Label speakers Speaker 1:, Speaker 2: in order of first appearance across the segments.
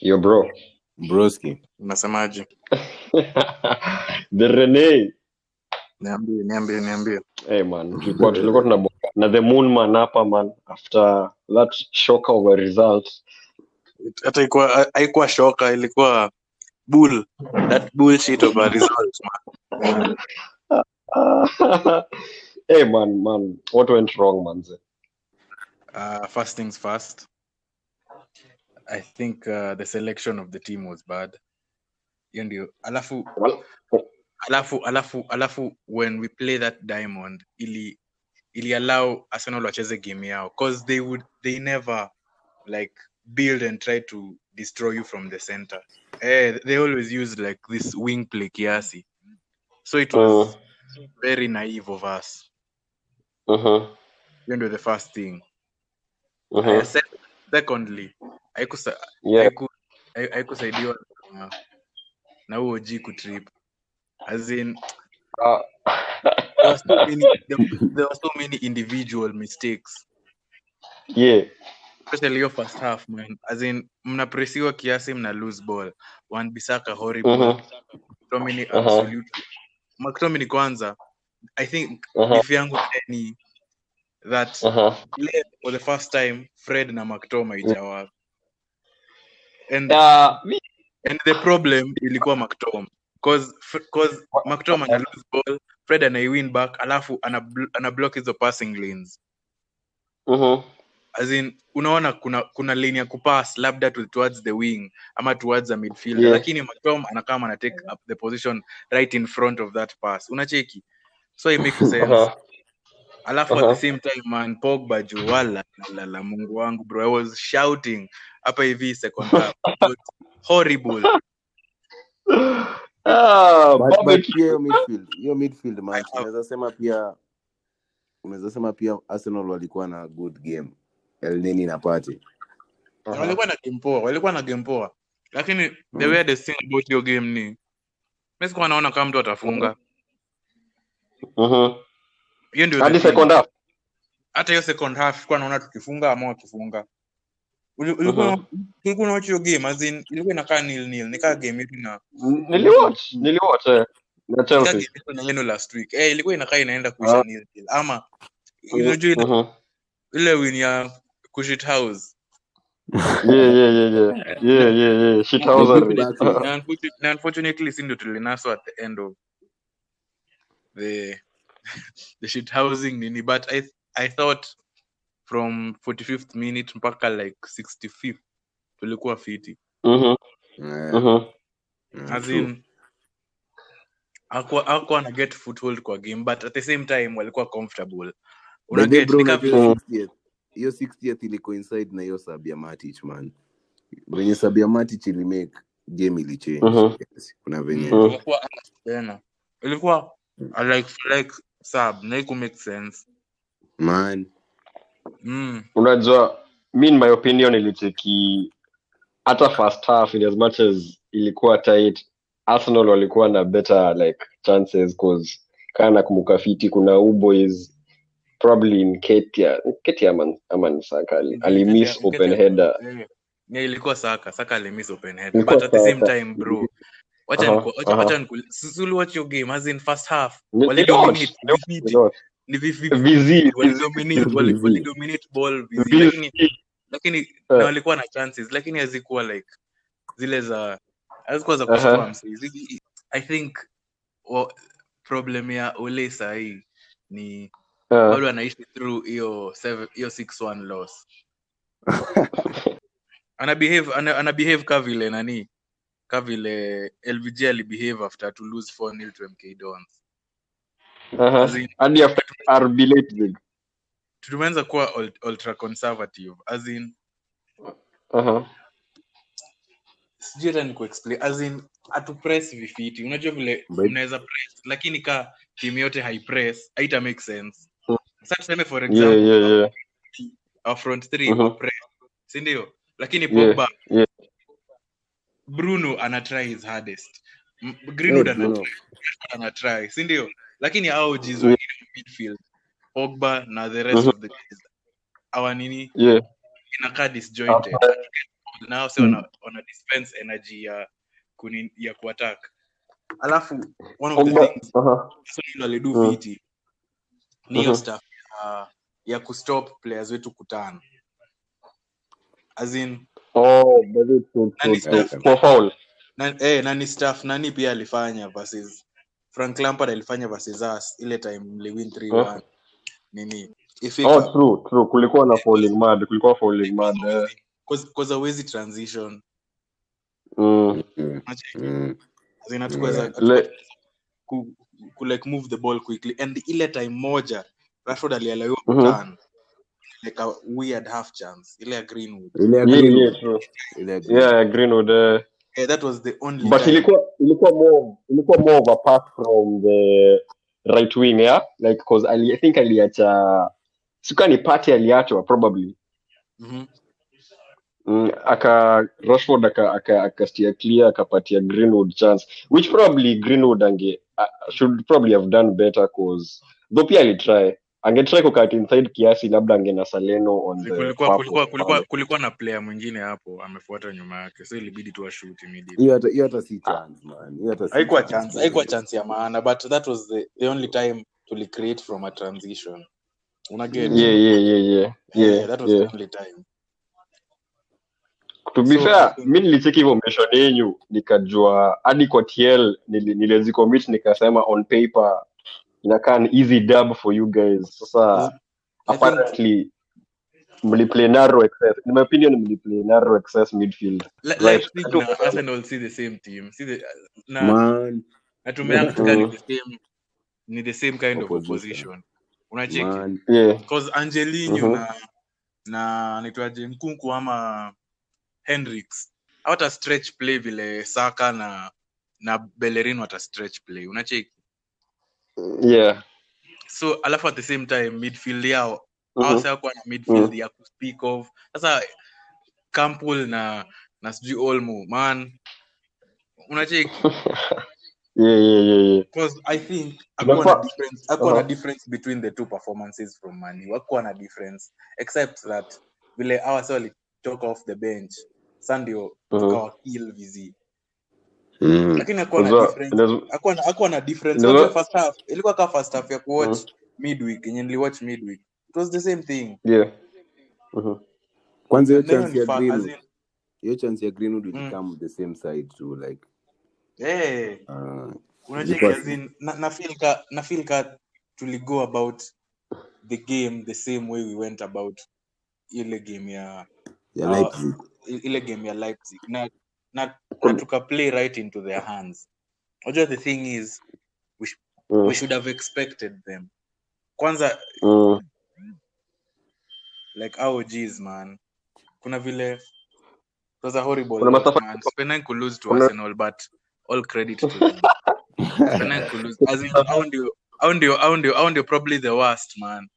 Speaker 1: Yo bro.
Speaker 2: Broski.
Speaker 3: Unasemaje?
Speaker 1: the Rene.
Speaker 3: Niambie, niambie, niambie.
Speaker 1: Hey man, tulikuwa tulikuwa tuna na the moon man hapa man after that shock of a result.
Speaker 3: Hata ilikuwa haikuwa shoka, ilikuwa bull. That bullshit of a result, man.
Speaker 1: hey man, man, what went wrong manze?
Speaker 3: Uh, first things first. I think uh, the selection of the team was bad. Hiyo ndio. Alafu alafu alafu alafu when we play that diamond ili ili allow arsenal wacheze game yao cause they would they never like build and try to destroy you from the center eh, they always use like this wing play kiasi so it was very naive of us
Speaker 1: uh-huh,
Speaker 3: hiyo ndio the first thing
Speaker 1: uh-huh.
Speaker 3: Secondly
Speaker 1: Yeah.
Speaker 3: haikusaidiwa na- huo g kutrip as in
Speaker 1: Uh,
Speaker 3: there were so many there, there were so many individual mistakes
Speaker 1: yeah.
Speaker 3: especially your first half man as in mnapresiwa kiasi mna lose ball wan bisaka horrible
Speaker 1: uh-huh.
Speaker 3: mctomini
Speaker 1: Uh-huh.
Speaker 3: absolutely mctomini kwanza i think
Speaker 1: Uh-huh.
Speaker 3: if yangu ni that
Speaker 1: Uh-huh.
Speaker 3: for the first time fred na mctom ijawa and
Speaker 1: Uh, me-
Speaker 3: and the problem ilikuwa mctom cause cause mctom ana lose ball fred anaiwin back alafu ana, ana block hizo passing lanes
Speaker 1: uh-huh.
Speaker 3: as in unaona kuna kuna lane ya kupass labda to, towards the wing ama towards the midfield
Speaker 1: Yeah.
Speaker 3: lakini mctom anakama ana take up the position right in front of that pass unacheki so it makes sense
Speaker 1: Uh-huh.
Speaker 3: Alafu at
Speaker 1: Uh-huh.
Speaker 3: the same time man pogba juu wala la, la mungu wangu bro i was shouting hapa hivi second half horrible
Speaker 1: Ah,
Speaker 2: But, but pia hiyo midfield, hiyo midfield match unaweza sema pia unaweza sema pia Arsenal walikuwa na good game. elneni na Partey.
Speaker 1: Uh-huh.
Speaker 3: walikuwa na game poa walikuwa na game poa lakini the
Speaker 2: Mm.
Speaker 3: weirdest thing about hiyo game ni mi sikuwa naona kama mtu atafunga
Speaker 1: Uh-huh.
Speaker 3: Hiyo ndio
Speaker 1: Hadi second half.
Speaker 3: hata hiyo second half tulikuwa naona tukifunga ama wakifunga ulikuwa
Speaker 1: Mhm.
Speaker 3: ulikuwa hiyo game as in ilikuwa inakaa nil nil nikaa game yetu na
Speaker 1: Niliwatch, niliwatch eh. Na Chelsea.
Speaker 3: na yenu last week eh ilikuwa inakaa inaenda kuisha
Speaker 1: Ah.
Speaker 3: nil nil ama unajua ile
Speaker 1: Uh-huh.
Speaker 3: ile win ya kushit house
Speaker 1: Yeah, yeah, yeah, yeah. Yeah, yeah, yeah. shit
Speaker 2: house
Speaker 3: na unfortunately, na unfortunately si ndio tulinaswa at the end of the the shit housing nini but i i thought from 45th minute mpaka like 65th tulikuwa fiti
Speaker 1: Mhm,
Speaker 2: Eh,
Speaker 1: mhm.
Speaker 2: mm,
Speaker 3: as in hakuwa hakuwa na get foothold kwa game but at the same time walikuwa comfortable una
Speaker 2: By the way,
Speaker 3: get
Speaker 2: bro,
Speaker 3: nika
Speaker 2: unajua. 60th hiyo 60th ili coincide na hiyo sabia matich man. Venye sabia matich ilimake game ilichange.
Speaker 1: Mhm.
Speaker 2: Yes. Kuna venye
Speaker 1: Mhm.
Speaker 3: ilikuwa like like sub na make sense.
Speaker 2: Man.
Speaker 3: mm.
Speaker 1: unajua mi in my opinion ilicheki hata first half in as much as ilikuwa tight arsenal walikuwa na better like chances cause kaa nakumbuka fiti kuna uboys probably in ketia ketia ama, ama ni saka ali, ali miss open header.
Speaker 3: Yeah, ilikuwa saka saka alimiss open
Speaker 1: header.
Speaker 3: But at the same time bro wacha your game as in first half. Walidominate ni walidominate walidominate ball vizi. Lakini lakini
Speaker 1: Eh.
Speaker 3: na walikuwa na chances lakini hazikuwa like zile za hazikuwa za kushtua msee i think well, problem ya ole sahii ni
Speaker 1: uh,
Speaker 3: bado anaishi through hiyo hiyo 6-1 loss. Ana behave ana, ana behave ka vile nani ka vile lvg alibehave after to lose 4 nil to mk dons
Speaker 1: Aha.
Speaker 3: As
Speaker 1: hadi after RB Leipzig.
Speaker 3: tumeanza kuwa ultra conservative as in sijui hata ni kuexplain as in atupress vifiti unajua vile unaweza press lakini ka timu yote haipress haita make sense sa tuseme for example
Speaker 1: yeah, yeah.
Speaker 3: our front three uh-huh. press sindio lakini
Speaker 1: Yeah,
Speaker 3: pogba
Speaker 1: yeah.
Speaker 3: Bruno ana try his hardest greenwood
Speaker 2: Eh,
Speaker 3: ana
Speaker 2: Bruno.
Speaker 3: ana try si ndio lakini hao jiz wengine wa midfield pogba na the rest
Speaker 1: Mhm.
Speaker 3: of the guys awa nini
Speaker 1: yeah
Speaker 3: inakaa disjointed na hao sasa wana, wana dispense energy ya kuni, ya kuattack alafu one of the things
Speaker 1: uh-huh.
Speaker 3: Arsenal uh-huh. ni hiyo
Speaker 1: Mhm.
Speaker 3: stuff ya, ya kustop players wetu kutana as in
Speaker 1: oh
Speaker 3: na, eh, nani staff? Nani pia alifanya versus Frank Lampard alifanya versus us ile time mliwin 3-1 nini? Ifika
Speaker 1: oh true true. Kulikuwa na falling mad kulikuwa falling mad eh.
Speaker 3: cause hawezi transition.
Speaker 1: Mm.
Speaker 2: Mm, mm. Yeah.
Speaker 3: Ku, ku like move the ball quickly. And ile time moja Rashford alialaiwa
Speaker 1: Mhm.
Speaker 3: kuturn like a weird half chance ile ya Greenwood
Speaker 2: Ile ya
Speaker 1: yeah,
Speaker 2: Greenwood.
Speaker 1: yeah, true.
Speaker 2: Ile ya Greenwood.
Speaker 1: yeah greenwood uh,
Speaker 3: yeah, that was the only
Speaker 1: but
Speaker 3: time
Speaker 1: ilikuwa ilikuwa more ilikuwa more of a pass from the right wing yeah like cause ali, i think aliacha sikani ni party aliachwa probably
Speaker 3: Mhm.
Speaker 1: mm, aka rashford aka aka akastia clear akapatia greenwood chance which probably greenwood ange uh, should probably have done better cause though pia alitry angetry kukat inside kiasi labda angena saleno on the
Speaker 3: kulikuwa kulikuwa kulikuwa kulikuwa na player mwingine hapo amefuata nyuma yake. So ilibidi tu ashoot
Speaker 2: hiyo hata si chance man. Hiyo hata si
Speaker 3: haikuwa chance. haikuwa chance ya maana but that was the, the only time tuli create from a transition. Una get
Speaker 1: yeah yeah yeah yeah. Yeah
Speaker 3: that was
Speaker 1: yeah.
Speaker 3: the only time.
Speaker 1: To be
Speaker 3: So,
Speaker 1: fair mi nilicheki hivyo mission yenyu nikajua hadi kwa tl nili- nilizicommit nikasema on paper inakaa ni easy dub for you guys. Sasa
Speaker 3: I
Speaker 1: apparently mliplay narrow excess in my opinion mliplay narrow excess midfield.
Speaker 3: Like,
Speaker 1: Right.
Speaker 3: Leipzig na Arsenal see the same team. See the, na,
Speaker 2: man.
Speaker 3: na tumeact kama ni
Speaker 1: Mm.
Speaker 3: the same ni the same kind of
Speaker 2: Opposition.
Speaker 3: unacheki?
Speaker 2: Man.
Speaker 1: Yeah.
Speaker 3: Cause Angelino
Speaker 1: Mhm.
Speaker 3: na na anaitwaje Nkunku ama Hendricks hawata stretch play vile Saka na na Bellerin wata stretch play. Unacheki
Speaker 1: yeah
Speaker 3: so alafu at the same time midfield yao
Speaker 1: Mhm.
Speaker 3: hao sasa kuwa na midfield
Speaker 1: Mhm.
Speaker 3: ya kuspeak of sasa Campbell na na sijui Olmo man unacheki
Speaker 1: yeah yeah yeah yeah
Speaker 3: because I think difference hakuwa
Speaker 1: Uh-huh.
Speaker 3: difference between the two performances from Man U na difference except that vile hawa sasa walitoka off the bench sasa ndio
Speaker 1: Mhm.
Speaker 3: tukawa kill vizi
Speaker 2: mm.
Speaker 3: lakini hakuwa na difference. hakuwa na hakuwa na difference.
Speaker 1: Unajua-
Speaker 3: Unajua first half ilikuwa kama first half ya kuwatch midweek yenye niliwatch midweek. It was the same thing.
Speaker 1: Yeah. Mhm.
Speaker 2: kwanza hiyo chance ya
Speaker 3: ni fa- as
Speaker 2: Greenwood
Speaker 3: in-
Speaker 2: hiyo chance ya Greenwood
Speaker 3: Mm.
Speaker 2: come the same side too like
Speaker 3: eh.
Speaker 2: uh,
Speaker 3: unacheki
Speaker 2: Because-
Speaker 3: as in na, na feel ka na feel ka tuli about the game the same way we went about ile game ya
Speaker 2: ya
Speaker 3: Uh,
Speaker 2: Leipzig.
Speaker 3: ile game ya Leipzig. Na na, na tuka play right into their hands. Unajua the thing is we, sh
Speaker 1: Mm.
Speaker 3: we should have expected them. Kwanza
Speaker 1: Mm.
Speaker 3: like our G's man. Kuna vile it was a horrible
Speaker 1: Kuna masafa-
Speaker 3: man. Penang could lose to
Speaker 1: kuna-
Speaker 3: Arsenal but all credit to them. Could lose as in hao ndio hao ndio hao ndio probably the worst man?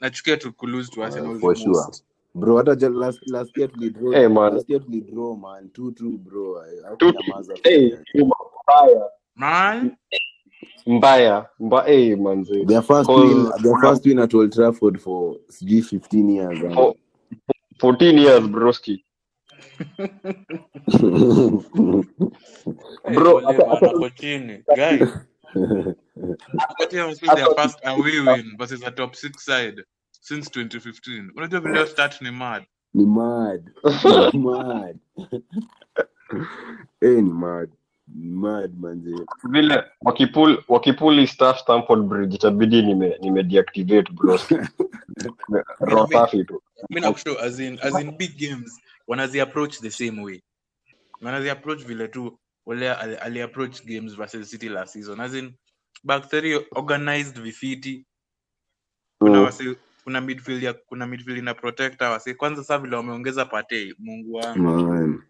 Speaker 3: Nachukia ku lose to
Speaker 2: Uh, for
Speaker 3: the
Speaker 2: sure.
Speaker 3: most
Speaker 2: bro hata ja- last last year tulidraw
Speaker 1: Hey, man.
Speaker 2: last year tulidraw man. 2-2 bro.
Speaker 1: Two-
Speaker 2: hakunyamaza
Speaker 1: hey, mbaya.
Speaker 3: Man?
Speaker 1: Mbaya. Mba hey, manze
Speaker 2: their first
Speaker 1: Cause-
Speaker 2: win their first win at Old Trafford for sijui 15 years and-
Speaker 1: For- 14 years broski.
Speaker 3: Hey,
Speaker 1: Bro, hata-
Speaker 3: bana,
Speaker 1: hata-
Speaker 3: chini. Guys, Wakati was their first away win versus a top six side since 2015. Unajua vile hiyo start ni mad.
Speaker 2: ni mad mad eh ni mad mad manze
Speaker 1: vile wakipul wakipul staff Stamford Bridge itabidi nime nime deactivate bro roho safi tu
Speaker 3: Mimi nakushow as in as in big games wanazi approach the same way. Wanazi approach vile tu wale ali, ali approach games versus City last season. As in back three organized vifiti. Kuna
Speaker 1: Mm.
Speaker 3: wasi kuna midfield ya kuna midfield ina protector wasi kwanza sasa vile wameongeza Partey Mungu wangu.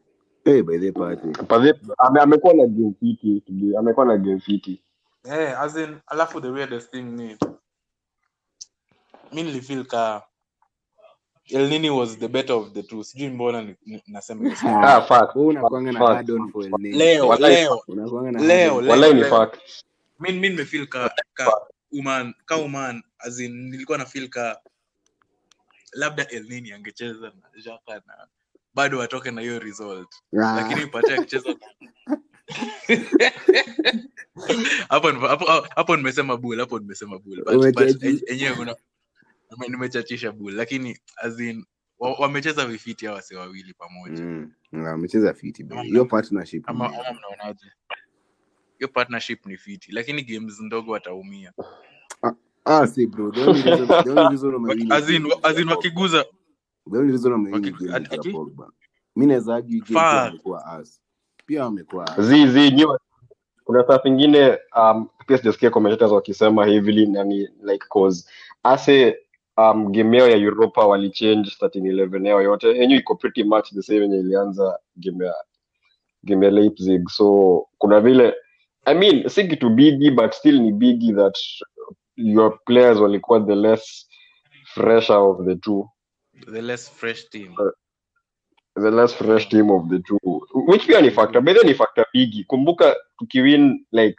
Speaker 2: eh by the party
Speaker 1: Pavie- ame- amekuwa na game fiti amekuwa na game fiti
Speaker 3: Eh, as in, alafu the weirdest thing ni mimi nilifeel ka El Nini was the better of the two. Sijui mbona nasema hivyo.
Speaker 1: ah fact
Speaker 2: wewe unakuanga na hard on for El Nini.
Speaker 3: Leo, leo,
Speaker 2: unakuanga na
Speaker 3: leo, leo.
Speaker 1: wallahi ni fact
Speaker 3: Mimi mimi nimefeel ka ka uman ka uman as in nilikuwa na feel ka labda elnini angecheza na jaka na bado watoke na hiyo result.
Speaker 2: Yeah.
Speaker 3: lakini pate akicheza hapo nimesema bul hapo nimesema but enyewe nimechachisha bul lakini as in wamecheza vifiti hawa wase wawili pamoja.
Speaker 2: Mm, fiti hiyo partnership ni-
Speaker 3: ama mnaonaje? Hiyo partnership ni fiti. Lakini games ndogo wataumia
Speaker 2: ah see bro the only reason the only reason wamewin
Speaker 3: as in as in wakiguza.
Speaker 2: the only reason wamewin
Speaker 3: waki-
Speaker 2: game is ya? Pogba. Mimi naweza argue game pia
Speaker 3: Fuck.
Speaker 2: wamekuwa pia wamekuwa us
Speaker 1: zi zi kuna saa zingine um, pia sijasikia commentators wakisema hivily nani like cause ase um, game yao ya europa walichange starting 11 yao yote. Yenyewe iko pretty much the same yenye ilianza game ya game ya leipzig. So kuna vile i mean si kitu bigi but still ni bigi that your players walikuwa the less fresher of the two?
Speaker 3: The less fresh team.
Speaker 1: The less fresh team of the two. Which pia ni factor? By ni factor bigi kumbuka tukiwin like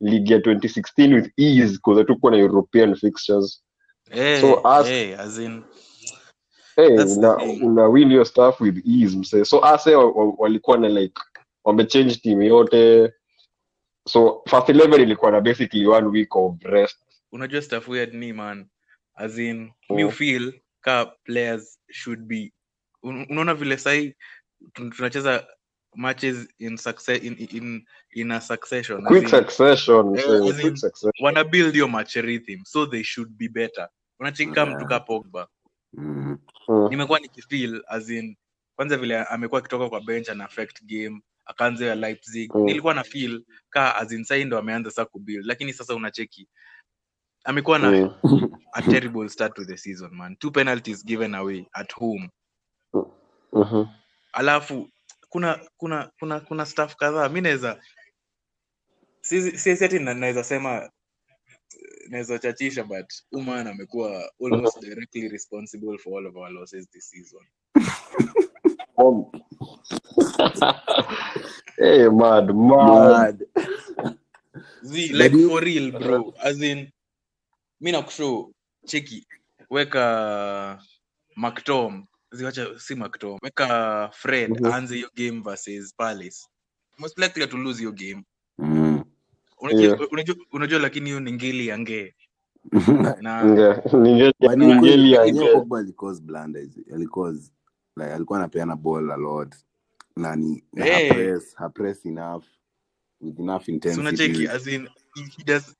Speaker 1: league ya 2016 with ease because hatukuwa na european fixtures.
Speaker 3: Hey,
Speaker 1: So us-
Speaker 3: hey, as in
Speaker 1: hey, una, una win your stuff with ease mse so ase wa- wa- walikuwa na like wamechange team yote. So first 11 ilikuwa na basically one week of rest
Speaker 3: unajua stuff weird ni man as in mi
Speaker 1: Mm.
Speaker 3: feel ka players should be unaona vile sahi tun- tunacheza matches in, success in, in, in a succession
Speaker 1: quick
Speaker 3: in,
Speaker 1: succession
Speaker 3: uh,
Speaker 1: so
Speaker 3: quick in,
Speaker 1: succession
Speaker 3: wana build your match rhythm so they should be better unachika mtu
Speaker 2: Yeah.
Speaker 3: ka pogba
Speaker 2: mm.
Speaker 1: Mm.
Speaker 3: nimekuwa nikifeel as in kwanza vile amekuwa akitoka kwa bench ana affect game akaanza ya leipzig
Speaker 1: Mm.
Speaker 3: nilikuwa na feel ka as in sai ndo ameanza sasa kubuild lakini sasa unacheki amekuwa na
Speaker 1: yeah.
Speaker 3: a terrible start to the season man two penalties given away at home
Speaker 1: Mhm.
Speaker 3: alafu kuna kuna kuna kuna staff kadhaa mi naweza si si- si ati naweza sema naweza chachisha but uman amekuwa almost directly responsible for all of our losses this season
Speaker 1: hey, mad. Mad.
Speaker 3: Z, like for real bro as in mi nakushow cheki. Weka mactom ziwacha si mactom weka fred
Speaker 1: Mhm.
Speaker 3: aanze hiyo game versus palace. Most likely to lose hiyo game.
Speaker 2: Mm.
Speaker 3: unajua,
Speaker 1: Yeah.
Speaker 3: unajua, unajua lakini hiyo ni ngeli ya ngee
Speaker 2: alikuwa anapeana ball a lot. Na ni na hapress, hapress enough with enough
Speaker 3: si
Speaker 2: intensity.
Speaker 3: unacheki as in he, he does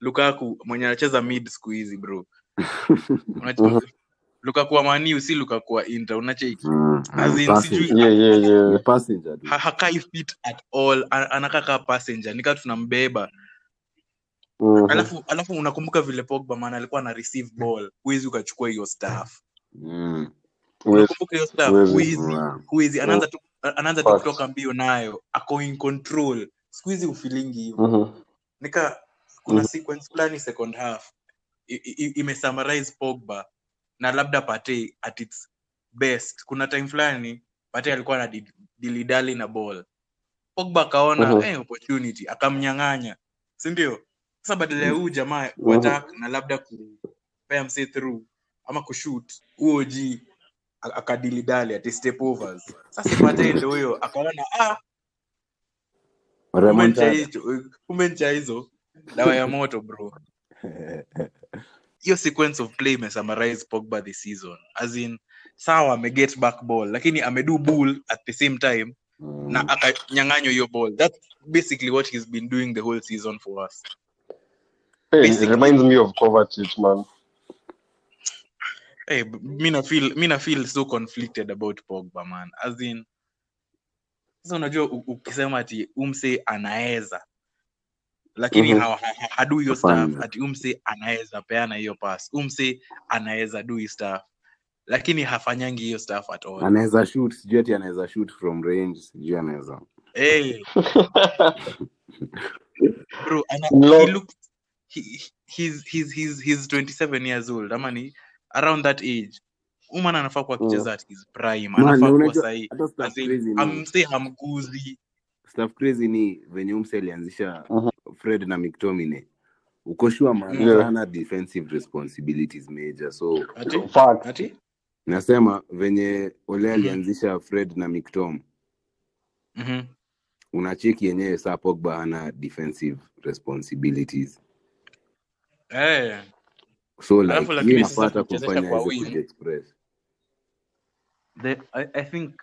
Speaker 3: lukaku mwenye anacheza mid siku hizi bro. Unacheki- lukaku wa maniu si lukaku wa inter unacheki
Speaker 2: Mm,
Speaker 3: As
Speaker 2: mm,
Speaker 3: in, sijui-
Speaker 1: Yeah, yeah, yeah.
Speaker 2: Passenger
Speaker 3: ha, hakai fit at all. Ana- anakaa passenger. Nikaa tunambeba.
Speaker 1: Mhm.
Speaker 3: alafu alafu unakumbuka vile pogba man alikuwa ana receive ball. Huwezi ukachukua hiyo staff.
Speaker 2: Mm,
Speaker 3: unakumbuka hiyo staff?
Speaker 1: Huwezi.
Speaker 3: huwezi anaanza tu anaanza tu kutoka mbio nayo. Ako in control siku hizi ufilingi hivo
Speaker 1: mm-hmm.
Speaker 3: nika kuna
Speaker 1: Mhm.
Speaker 3: sequence fulani second half. Imesummarize pogba na labda pate at its best. Kuna time fulani pate alikuwa na dilidali na ball. Pogba akaona
Speaker 1: mm-hmm.
Speaker 3: hey, opportunity. Akamnyang'anya. Sindio sasa badala ya huu jamaa
Speaker 1: Mhm.
Speaker 3: kuattack na labda kupea mse through ama kushut huo g a- akadilidali ati step overs. Sasa pate ndo huyo akaona ah kumbe ncha
Speaker 2: Remontada.
Speaker 3: hicho kumbe ncha hizo dawa ya moto bro. Hiyo sequence of play imesummarize pogba this season. As in sawa ameget back ball lakini amedu bull at the same time
Speaker 2: Mm,
Speaker 3: na akanyang'anywa hiyo ball. That's basically what he's been doing the whole season for us.
Speaker 1: Hey, it reminds me of Kovacic, man.
Speaker 3: hey, mi na feel mi na feel so conflicted about pogba man. As in sasa unajua ukisema ati umse anaeza lakini
Speaker 1: mm
Speaker 3: -hmm. ha, ha, hadu hiyo staff ati umse anaeza peana hiyo pass. Umse anaweza do hii staff lakini hafanyangi hiyo staff at all.
Speaker 2: Anaweza shoot sijui ati anaweza shoot from range sijui anaweza
Speaker 3: hey, bro ana,
Speaker 1: No.
Speaker 3: he looked, he, he's, he's, he's, he's 27 years old. Ama ni around that age umana anafaa kuwa akicheza at his prime anafaa kuwa amse hamguzi
Speaker 2: Staff crazy ni venye umse alianzisha
Speaker 1: Mhm.
Speaker 2: fred na mctomine uko sure man
Speaker 1: Yeah.
Speaker 2: defensive responsibilities major so
Speaker 3: ati? Ati?
Speaker 2: Nasema venye ole
Speaker 3: Mhm.
Speaker 2: alianzisha fred na mictom
Speaker 3: -hmm.
Speaker 2: unacheki yenyewe saa pogba hana defensive responsibilities.
Speaker 3: Hey.
Speaker 2: so like
Speaker 3: lakini
Speaker 2: hiyo
Speaker 3: sasa
Speaker 2: inafata
Speaker 4: the I, I think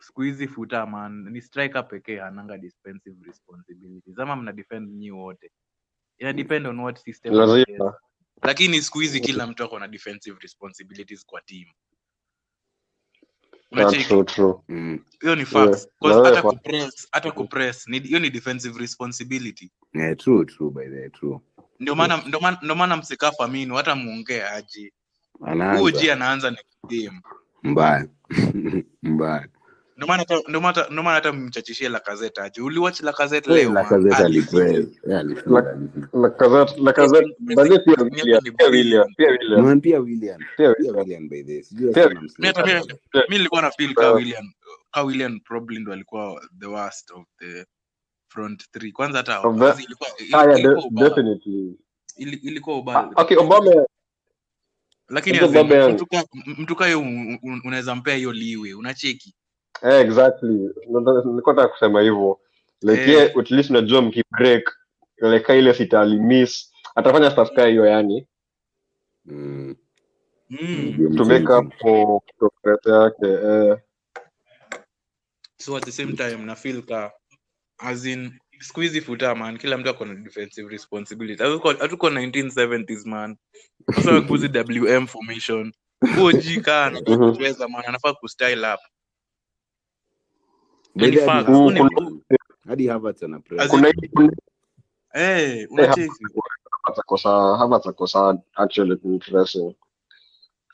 Speaker 4: siku hizi futa man ni striker pekee ananga defensive responsibilities. Ama mna defend nyi wote? Ina depend on what system unacheza.
Speaker 3: lakini siku hizi kila mtu ako na defensive responsibilities kwa unacheki?
Speaker 1: true, true.
Speaker 2: mm.
Speaker 3: hiyo ni facts.
Speaker 1: Yeah.
Speaker 3: 'Cause
Speaker 1: Na wewe
Speaker 3: hata
Speaker 1: kwa-
Speaker 3: kupress hata kupress ni hiyo ni defensive responsibility.
Speaker 2: Yeah, true true by the way, true.
Speaker 3: Ndio maana ndio maana ndio maana msikafu amini hata muongee aje. Huyo
Speaker 2: anaanza
Speaker 3: ji anaanza next game
Speaker 2: mbaya. Mbaya.
Speaker 3: Ndio maana hata- ndio maana hata mchachishie Lacazette aje uliwatch leo alifunga
Speaker 2: alipress. Eh,
Speaker 3: Pressing-
Speaker 1: baadaye pia
Speaker 3: pressing
Speaker 1: William,
Speaker 3: nilikuwa na feel ka William. Ka William probably ndo alikuwa the worst of the front three. Kwanza hata ilikuwa
Speaker 1: Ah,
Speaker 3: ilikuwa ubaya.
Speaker 1: okay, Obama,
Speaker 3: lakini
Speaker 1: Ndio
Speaker 3: as in,
Speaker 1: Aubameyang.
Speaker 3: mtu ka mtu ka hiyo un- un- unaweza mpea hiyo liwe unacheki
Speaker 1: eh, exactly. Nilikuwa nataka kusema hivyo like
Speaker 3: Eh.
Speaker 1: ye at least unajua mkibreak like ile sitalimis atafanya stafka hiyo yani
Speaker 2: Mm,
Speaker 3: mm.
Speaker 2: game
Speaker 1: to make up for progress yake eh.
Speaker 3: so at the same time na ka as in siku hizi futa man. Kila mtu ako na defensive responsibility hatuko hatuko 1970s man. Sasa kuzi wm formation. Huo kaa anataka
Speaker 1: Mhm.
Speaker 3: man. Anafaa kustyle up.
Speaker 2: Hadi Havertz- ana press.
Speaker 1: Kuna
Speaker 3: eh unacheki.
Speaker 1: Havertz actually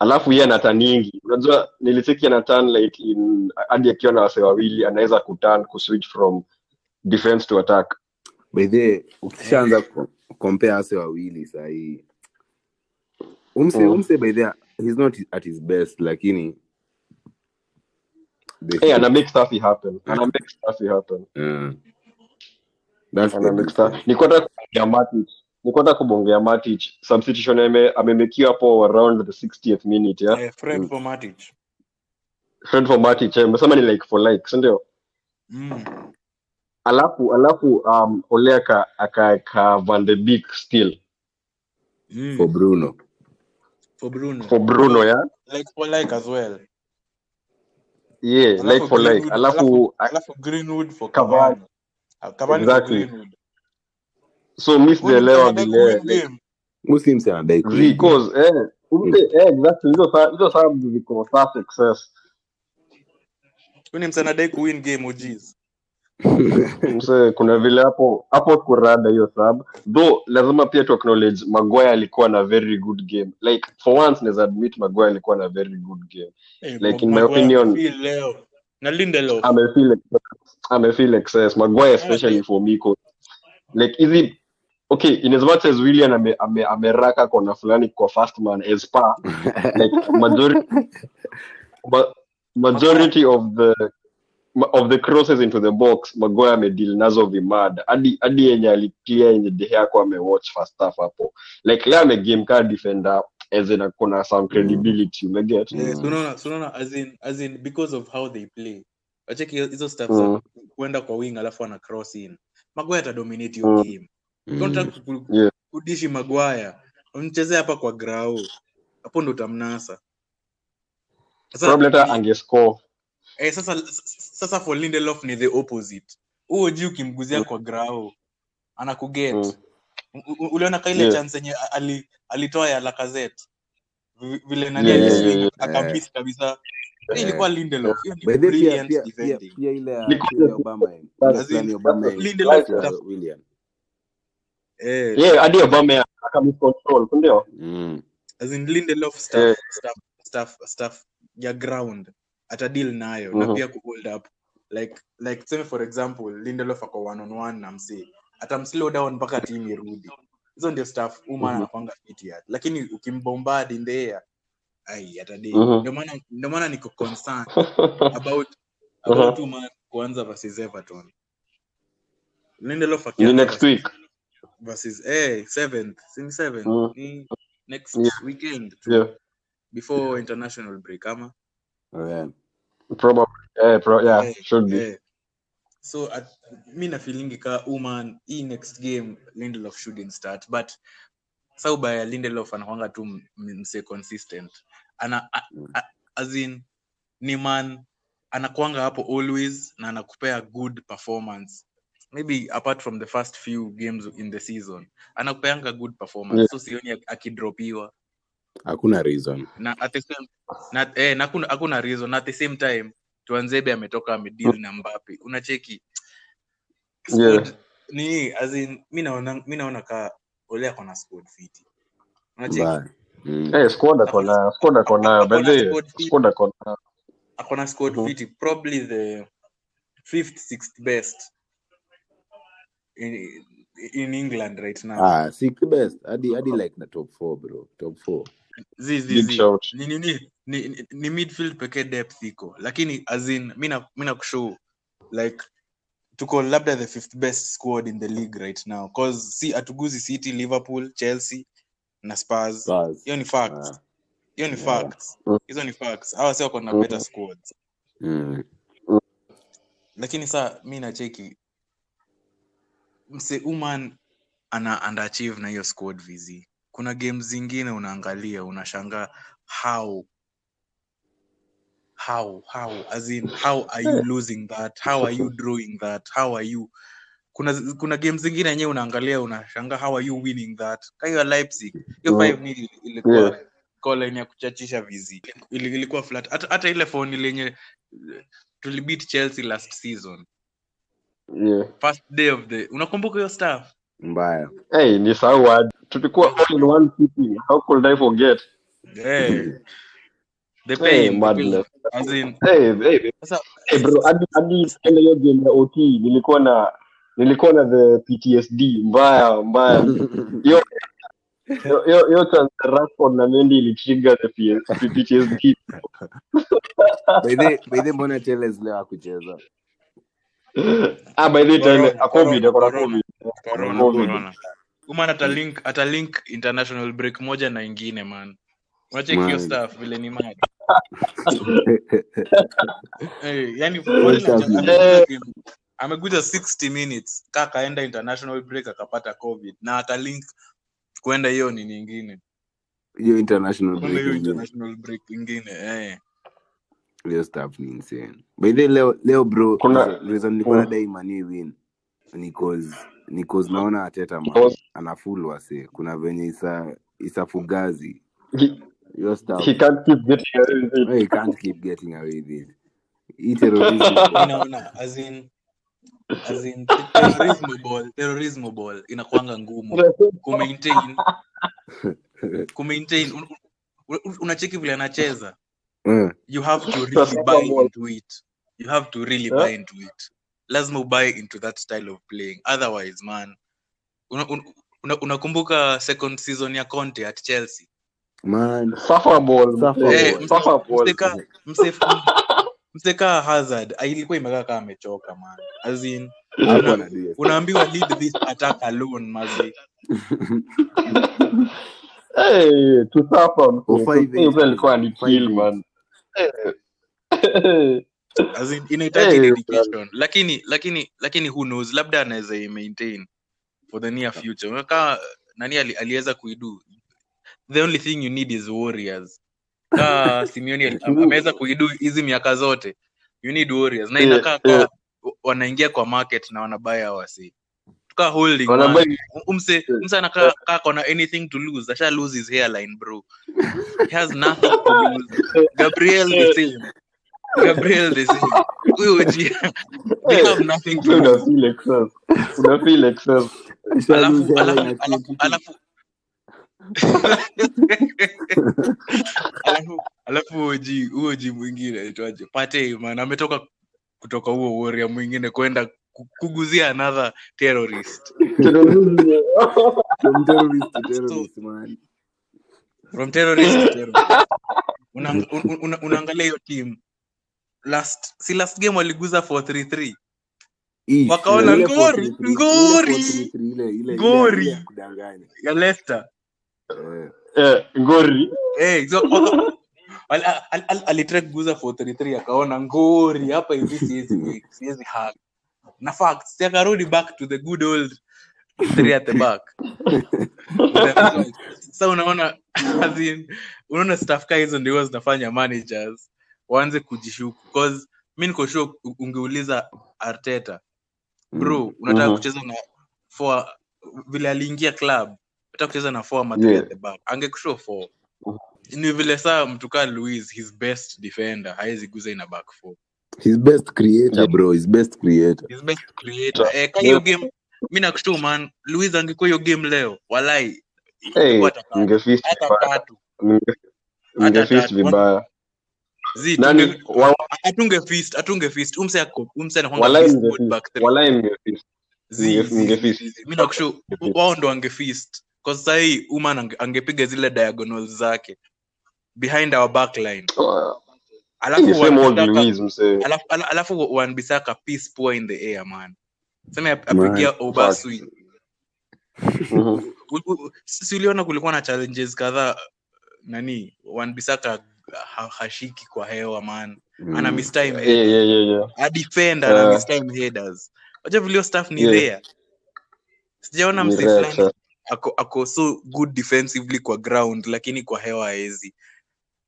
Speaker 1: alafu yeye ana turn nyingi. Unajua nilitiki ana turn like in hadi akiwa na wase wawili anaweza kuturn kuswitch from defense to attack.
Speaker 2: By ukishaanza kompea ase wawili sahii. Umse
Speaker 1: Mm.
Speaker 2: umse by he's not at his best lakini
Speaker 1: hey, ana make stuff happen. Ana make stuff happen.
Speaker 2: Yeah. that's the
Speaker 1: ana make stuff. Nikota kubongea Matic. Nikota kubongea Matic. Substitution ame amemekiwa hapo around the 60th minute yeah?
Speaker 3: Eh, friend
Speaker 2: Mm.
Speaker 3: for Matic.
Speaker 1: Friend for Matic eh, msema ni like for like si ndio?
Speaker 3: Mm.
Speaker 1: Alafu alafu um, Ole aka akaeka Van de Beek still
Speaker 3: Mm.
Speaker 2: for Bruno.
Speaker 3: for Bruno
Speaker 1: for Bruno yeah
Speaker 3: like for like as well
Speaker 1: yeah
Speaker 3: Alafu
Speaker 1: for like
Speaker 3: Greenwood-
Speaker 1: alafu
Speaker 3: alafu Greenwood for
Speaker 1: Cavani.
Speaker 3: Cavani Ah, Cavani for
Speaker 1: Exactly.
Speaker 3: Greenwood
Speaker 1: so mi
Speaker 3: Huyu
Speaker 1: sijaelewa vile
Speaker 3: kuwin
Speaker 1: like,
Speaker 3: game.
Speaker 2: Muslim si anadai kuingia.
Speaker 1: because eh umse eh exactly hizo sa hizo sababu ziko sa success
Speaker 3: Huyu ni mtu anadai kuwin game OGs
Speaker 1: mse kuna vile hapo hapo kurada hiyo sab though lazima pia tu acknowledge Maguire alikuwa na very good game. Like for once naweza admit Maguire alikuwa na very good game.
Speaker 3: Hey,
Speaker 1: Like, in my opinion-
Speaker 3: amefeel na Lindelof.
Speaker 1: Amefeel excess, amefeel excess. Maguire especially for me 'cause, like hizi okay in as much as William ame, ame, ameraka kona fulani kwa first man as par like majority ma, majority of the of the crosses into the box Maguire amedeal nazo vimad hadi hadi yenye aliclear yenye dehe yako amewatch first half hapo like leo amegame kaa defender as in kuna some credibility umeget
Speaker 2: Mm.
Speaker 3: Yes, unaona unaona as in as in because of how they play wacheki hizo stuff
Speaker 1: Mm.
Speaker 3: za kwa wing alafu ana cross in Maguire atadominate hiyo
Speaker 1: Mm.
Speaker 3: game
Speaker 2: Mm.
Speaker 3: Don't ku-
Speaker 1: Yeah.
Speaker 3: kudishi Maguire mchezee hapa kwa grao hapo ndo utamnasa sasa
Speaker 1: probably hata angescore
Speaker 3: eh, sasa sasa for Lindelof ni the opposite huo juu ukimguzia
Speaker 1: Mm.
Speaker 3: kwa grao anakuget
Speaker 1: Mm.
Speaker 3: Uliona ka ile
Speaker 1: Yeah.
Speaker 3: chance yenye ali, alitoa ya Lacazette Vi- vile nani
Speaker 1: Yeah, yeah, yeah,
Speaker 3: kabisa ilikuwa Lindelof hiyo ni brilliant defending
Speaker 2: pia ile ya Obama Obama
Speaker 3: Lindelof.
Speaker 2: William.
Speaker 3: eh
Speaker 1: yeah hadi Obama akamiscontrol ndio
Speaker 2: Mm.
Speaker 3: as in Lindelof stuff
Speaker 1: Yeah.
Speaker 3: stuff stuff stuff ya ground ata deal nayo na
Speaker 1: Mhm.
Speaker 3: pia kuhold up like like tuseme for example Lindelof ako one on one na msee atamslow down mpaka team irudi hizo ndio staff uma
Speaker 1: Mhm.
Speaker 3: anakwanga fit lakini ukimbombard in the air ai
Speaker 1: Mhm.
Speaker 3: ndio maana ndio maana niko concerned about about uh man kuanza versus Everton Lindelof akianza
Speaker 1: next week
Speaker 3: versus eh seventh sini seventh
Speaker 1: Mm.
Speaker 3: ni next
Speaker 1: Yeah.
Speaker 3: weekend tu
Speaker 1: Yeah.
Speaker 3: before international break ama
Speaker 2: Yeah.
Speaker 1: Probably. Yeah, pro, yeah,
Speaker 3: yeah,
Speaker 1: should be.
Speaker 3: Yeah. so at, mi na feelingi ka uman hii next game lindelof shouldn't start but sa ubaya lindelof anakwanga tu mse consistent ana a, a, as in ni man anakwanga hapo always na anakupea good performance maybe apart from the first few games in the season anakupeanga good performance
Speaker 1: Yeah.
Speaker 3: so sioni akidropiwa
Speaker 2: hakuna reason.
Speaker 3: Na at the same na, eh, na hakuna hakuna reason. At the same time tuanzebe ametoka amedeal na mbape unacheki?
Speaker 1: Yeah.
Speaker 3: ni as in mi naona mi naona ka ole ako na squad fiti unacheki?
Speaker 2: Mm.
Speaker 1: Eh, squad ako na squad ako
Speaker 3: na
Speaker 1: the
Speaker 3: squad
Speaker 1: ako na.
Speaker 3: Ako na squad
Speaker 1: Mhm.
Speaker 3: fiti probably the fifth sixth best in, in england right now.
Speaker 2: Ah sixth best. Hadi hadi like na top 4 bro. Top 4
Speaker 3: zi zi zi. ni ni ni, ni, ni, ni midfield pekee depth iko. Lakini azin mi na mi na kushow like tuko labda the fifth best squad in the league right now. Cause si atuguzi city liverpool chelsea na spurs. Hiyo ni facts. Hiyo ni
Speaker 2: Yeah.
Speaker 3: facts. Hizo ni facts. Hawa si wako na
Speaker 1: Mm.
Speaker 3: better squads.
Speaker 2: Mm.
Speaker 3: lakini saa mi nacheki mse uman ana underachieve na hiyo squad vizi kuna game zingine unaangalia unashangaa how how how as in how are you losing that? How are you drawing that? How are you? Kuna kuna game zingine yenyewe unaangalia unashangaa how are you winning that? Ka ya leipzig hiyo
Speaker 1: Mm.
Speaker 3: 5 nil ilikuwa
Speaker 1: Yeah.
Speaker 3: line ya kuchachisha vizi. Ili- ilikuwa flat. Hata, ile foni lenye tulibeat chelsea last season.
Speaker 1: Yeah.
Speaker 3: first day of the unakumbuka hiyo stuff
Speaker 2: mbaya
Speaker 1: Hey, ni sawa. Tulikuwa all in one city. How could I forget?
Speaker 3: hey, the
Speaker 1: Hey,
Speaker 3: pain, the
Speaker 1: madness.
Speaker 3: as in
Speaker 1: Hey, hey,
Speaker 3: sasa
Speaker 1: hey bro, hadi hadi ile hiyo game ya OT nilikuwa na nilikuwa na the PTSD mbaya mbaya. Yo yo yo hiyo chance Rashford na Mendy ilitrigger the PS, PTSD.
Speaker 2: by the by the mbona teles leo akucheza
Speaker 1: Ah, by the time a COVID, ako na
Speaker 3: corona,
Speaker 1: COVID.
Speaker 3: corona
Speaker 1: COVID.
Speaker 3: corona. uman ata link international break moja na ingine man. Unacheki hiyo stuff vile ni mad hey, yani ameguza 60 minutes. Ka akaenda international break akapata covid. Na atalink kwenda hiyo ni nyingine
Speaker 2: hiyo international break ingine.
Speaker 3: international break ingine eh.
Speaker 2: Hiyo staff ni insane. By the way, leo leo bro
Speaker 1: Kuna-
Speaker 2: reason- nilikuwa
Speaker 1: Mm.
Speaker 2: nadai mani win ni cause ni cause naona ateta man
Speaker 1: Because-
Speaker 2: anaful wase. Kuna venye isa isa fugazi.
Speaker 1: He,
Speaker 2: hiyo stuff.
Speaker 1: he can't keep getting away with it.
Speaker 2: Hey, you can't keep getting away with it. Hii terrorism
Speaker 3: Mi naona as in as in te- terrorism ball terrorism ball inakwanga ngumu. Kumaintain kumaintain un, un, un, unacheki vile anacheza
Speaker 2: Eh,
Speaker 3: you have to really buy into it. You have to really
Speaker 1: Yeah.
Speaker 3: buy into it. Lazima ubuy into that style of playing. Otherwise man unakumbuka una, una second season ya conte at chelsea?
Speaker 2: Man.
Speaker 1: Suffer ball.
Speaker 2: Suffer
Speaker 1: mzee.
Speaker 3: ball.
Speaker 1: Suffer ball.
Speaker 3: mseka mseka hazard ilikuwa imekaa kaa amechoka man. As in una, unaambiwa lead this attack alone mazi.
Speaker 1: Hey, to suffer Hey.
Speaker 3: as in inahitaji
Speaker 1: Hey,
Speaker 3: dedication. lakini lakini lakini who knows labda anaweza maintain for the near future. Unakaa nani ali, aliweza kuidu? The only thing you need is warriors. Kaa Simeone ameweza kuidu hizi miaka zote. You need warriors. Na inakaa yeah,
Speaker 1: yeah.
Speaker 3: wanaingia kwa market na wanabaya wasi tuka holding
Speaker 1: Wanabuy-
Speaker 3: umse umse anakaa kaa kona anything to lose. Asha lose his hairline bro. He has nothing to lose. Gabriel the same. Gabriel the same. Huyo uji they have nothing to lose.
Speaker 1: Feel excess. Una feel excess.
Speaker 3: alafu alafu alafu alafu. Alafu alafu uoji uoji mwingine aitwaje? Pate man ametoka kutoka huo warrior mwingine kwenda kuguzia another terrorist.
Speaker 2: From terrorist to terrorist, man.
Speaker 3: from terrorist to terrorist una, una, unaangalia hiyo team last si last game waliguza 433
Speaker 2: Ish,
Speaker 3: Wakaona ngori, ngori.
Speaker 2: 433 ile ile ile
Speaker 3: Ngori.
Speaker 2: ya
Speaker 3: Leicester
Speaker 2: Eh,
Speaker 1: ngori
Speaker 3: eh so, waka- guza al- al- 433 akaona ngori hapa hivi siwezi siwezi hack na facts akarudi back to the good old three at the back sasa unaona in, unaona staff ka hizo ndio zinafanya managers waanze kujishuku cause mi niko sure ungeuliza arteta bro unataka
Speaker 1: Mhm.
Speaker 3: kucheza na four vile aliingia club unataka kucheza na four ama
Speaker 1: Yeah.
Speaker 3: at the back angekushow four
Speaker 1: Mhm.
Speaker 3: ni vile saa mtu kaa louis his best defender hawezi guza ina back four
Speaker 2: his best creator bro. His best creator.
Speaker 3: His best creator. Eh, ka hiyo game mi nakushtua man. Louis angekuwa hiyo game leo walai.
Speaker 1: Hey, mngefist vibaya.
Speaker 3: tatu. Tatu.
Speaker 1: vibaya.
Speaker 3: Zi
Speaker 1: nani
Speaker 3: tunge
Speaker 1: wa-
Speaker 3: atunge fist atunge fist. Umse ako umse anakwanga
Speaker 1: walai
Speaker 3: fist good
Speaker 1: mngefist
Speaker 3: back three.
Speaker 1: Walai mngefist
Speaker 3: zi
Speaker 1: Mnge-
Speaker 3: zi
Speaker 1: mngefist.
Speaker 3: zi, zi. mi nakushu wao ndo angefist kwa sahii uman ange, angepiga zile diagonals zake. Behind our backline
Speaker 1: Oh,
Speaker 3: alafu wanbisaka peace poor in the air man sema apigia obasui
Speaker 1: Mhm.
Speaker 3: U- si uliona kulikuwa na challenges kadhaa nani wanbisaka ha, hashiki kwa hewa man ana
Speaker 2: Mm.
Speaker 3: mistime
Speaker 1: Yeah, yeah, yeah, yeah.
Speaker 3: a defender ana
Speaker 1: Yeah.
Speaker 3: mistime headers wacha vilio staff ni
Speaker 1: Yeah.
Speaker 3: there sijaona msee fulani ako, ako so good defensively kwa ground lakini kwa hewa haezi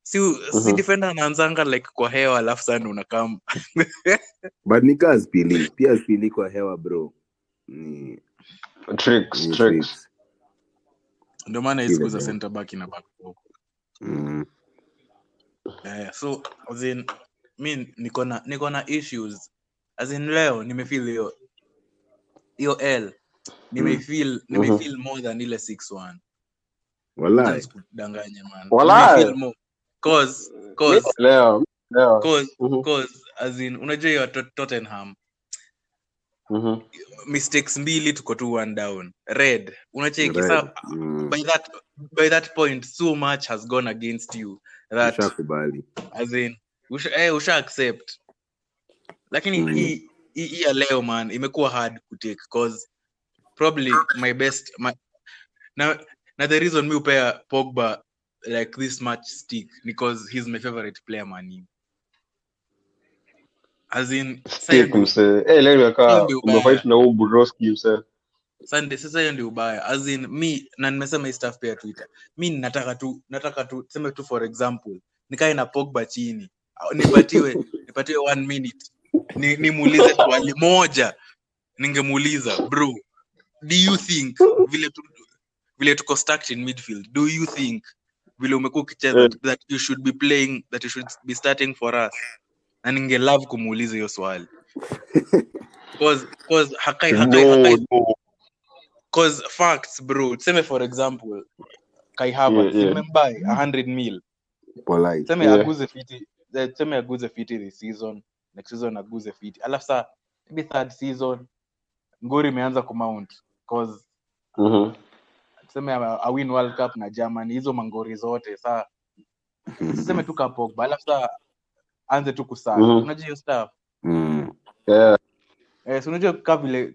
Speaker 3: si, si
Speaker 1: Mhm.
Speaker 3: defender anaanzanga like kwa hewa alafu sana unakam
Speaker 2: but nikaa spili pia spili kwa hewa bro ni,
Speaker 1: Tricks,
Speaker 2: ni
Speaker 1: tricks.
Speaker 2: tricks.
Speaker 3: ndio maana kuza center back na back.
Speaker 2: Mm.
Speaker 3: yeah, so as in, mi niko na niko na issues as in leo nimefeel hiyo hiyo l nimeifeel nimeifeel more than ile 6-1
Speaker 2: Walai.
Speaker 3: sikudanganya man
Speaker 1: Walai.
Speaker 3: Cause cause
Speaker 1: Leo, leo.
Speaker 3: cause
Speaker 1: Mhm,
Speaker 3: cause as in unajua hiyo Tottenham
Speaker 1: mhm.
Speaker 3: mistakes mbili tuko tu one down red unacheki sa
Speaker 2: Mm.
Speaker 3: by that by that point so much has gone against you that
Speaker 2: Ushakubali.
Speaker 3: as in usha, eh, usha accept lakini
Speaker 2: Mm.
Speaker 3: hii hii ya leo man imekuwa hard kutake cause probably my best my, na, na the reason mi upea pogba like this much stick because he's my favorite player man. As in.
Speaker 1: Eh, umefight na huu Broski msee.
Speaker 3: Sunday, sasa hiyo ndio ubaya. As in mi na nimesema hii stuff pia twitter. Mi nataka tu nataka tu tuseme tu for example nikae na pogba chini. Nipatiwe nipatiwe one minute. Ni nimuulize swali moja. Ningemuuliza bro do you think vile tu, vile tuko stacked in midfield do you think vile umekuwa ukicheza
Speaker 1: yeah.
Speaker 3: that you should be playing that you should be starting for us na ninge love kumuuliza hiyo swali cause cause hakai hakai
Speaker 1: No,
Speaker 3: hakai
Speaker 1: no.
Speaker 3: cause facts bro tuseme for example kai Havertz
Speaker 1: Yeah, yeah.
Speaker 3: nimembuy 100 mil
Speaker 2: Polite.
Speaker 3: tuseme
Speaker 1: Yeah.
Speaker 3: aguze fiti eh, tuseme aguze fiti this season next season aguze fiti alafu saa maybe third season ngori imeanza kumount cause
Speaker 1: Mhm.
Speaker 3: Tuseme a, a world cup na germany hizo mangori zote saa tuseme tu kapogba alafu saa anze tu kusaa
Speaker 1: Mhm.
Speaker 3: unajua hiyo staff
Speaker 2: Mm.
Speaker 1: Yeah.
Speaker 3: eh, unajua ka vile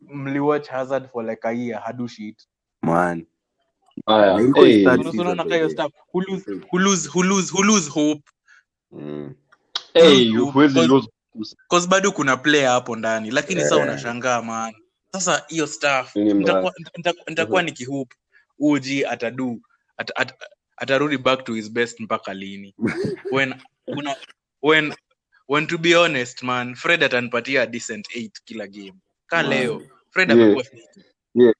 Speaker 3: mliwatch hazard for like a year hadushit
Speaker 2: Man.
Speaker 3: Unaona- hope
Speaker 2: Mm.
Speaker 1: Hey, huwezi lose.
Speaker 3: cause bado kuna player hapo ndani lakini yeah. saa unashangaa man sasa hiyo staff nitakuwa ni kihup nikihope uji atadu at, at, atarudi back to his best mpaka lini when una, when when to be honest man fred atanipatia a decent 8 kila game ka leo fred
Speaker 1: Yeah.
Speaker 3: amekuwa.
Speaker 1: Yeah.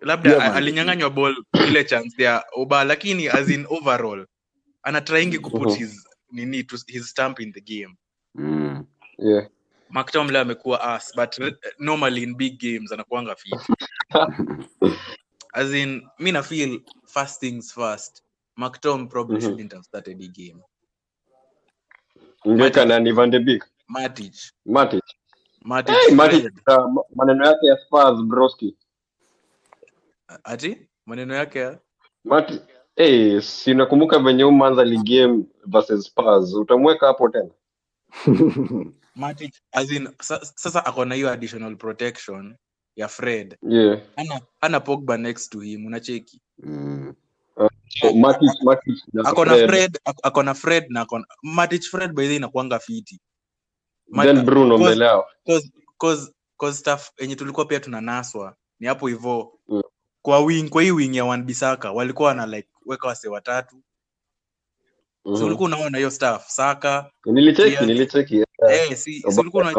Speaker 3: labda
Speaker 2: Yeah,
Speaker 3: alinyang'anywa ball ile chance ya oba lakini as in overall anatraingi kuput
Speaker 1: Mhm.
Speaker 3: his nini to, his stamp in the game
Speaker 2: Mm.
Speaker 1: Yeah.
Speaker 3: McTom amekuwa ass but normally in big games anakuanga fit as in mi na feel first things first McTom probably
Speaker 1: Mhm.
Speaker 3: shouldn't have started the game
Speaker 1: Ungeweka nani Van de Beek?
Speaker 3: Matic
Speaker 1: Matic.
Speaker 3: Matic
Speaker 1: Hey, Matic uh, maneno yake ya Spurs Broski.
Speaker 3: ati maneno yake ya
Speaker 1: Matic. Hey, sinakumbuka venye umanza li game versus Spurs. Utamweka hapo tena?
Speaker 3: Matic. As in sasa ako na hiyo additional protection ya Fred.
Speaker 1: Yeah.
Speaker 3: Ana ana Pogba next to him unacheki?
Speaker 2: Mm.
Speaker 1: so Matic Matic na
Speaker 3: ako na
Speaker 1: Fred,
Speaker 3: ako na Fred na ako Matic Fred by the inakuanga fiti Ma-
Speaker 1: then Bruno mbele yao.
Speaker 3: cause cause cause stuff yenye tulikuwa pia tunanaswa ni hapo hivyo
Speaker 1: Mm.
Speaker 3: kwa wing kwa hii wing ya Wan Bissaka walikuwa wana like weka wase watatu. So
Speaker 1: Mhm.
Speaker 3: ulikuwa unaona hiyo stuff Saka
Speaker 1: nilicheki nilicheki. yeah.
Speaker 3: Eh si, ulikuwa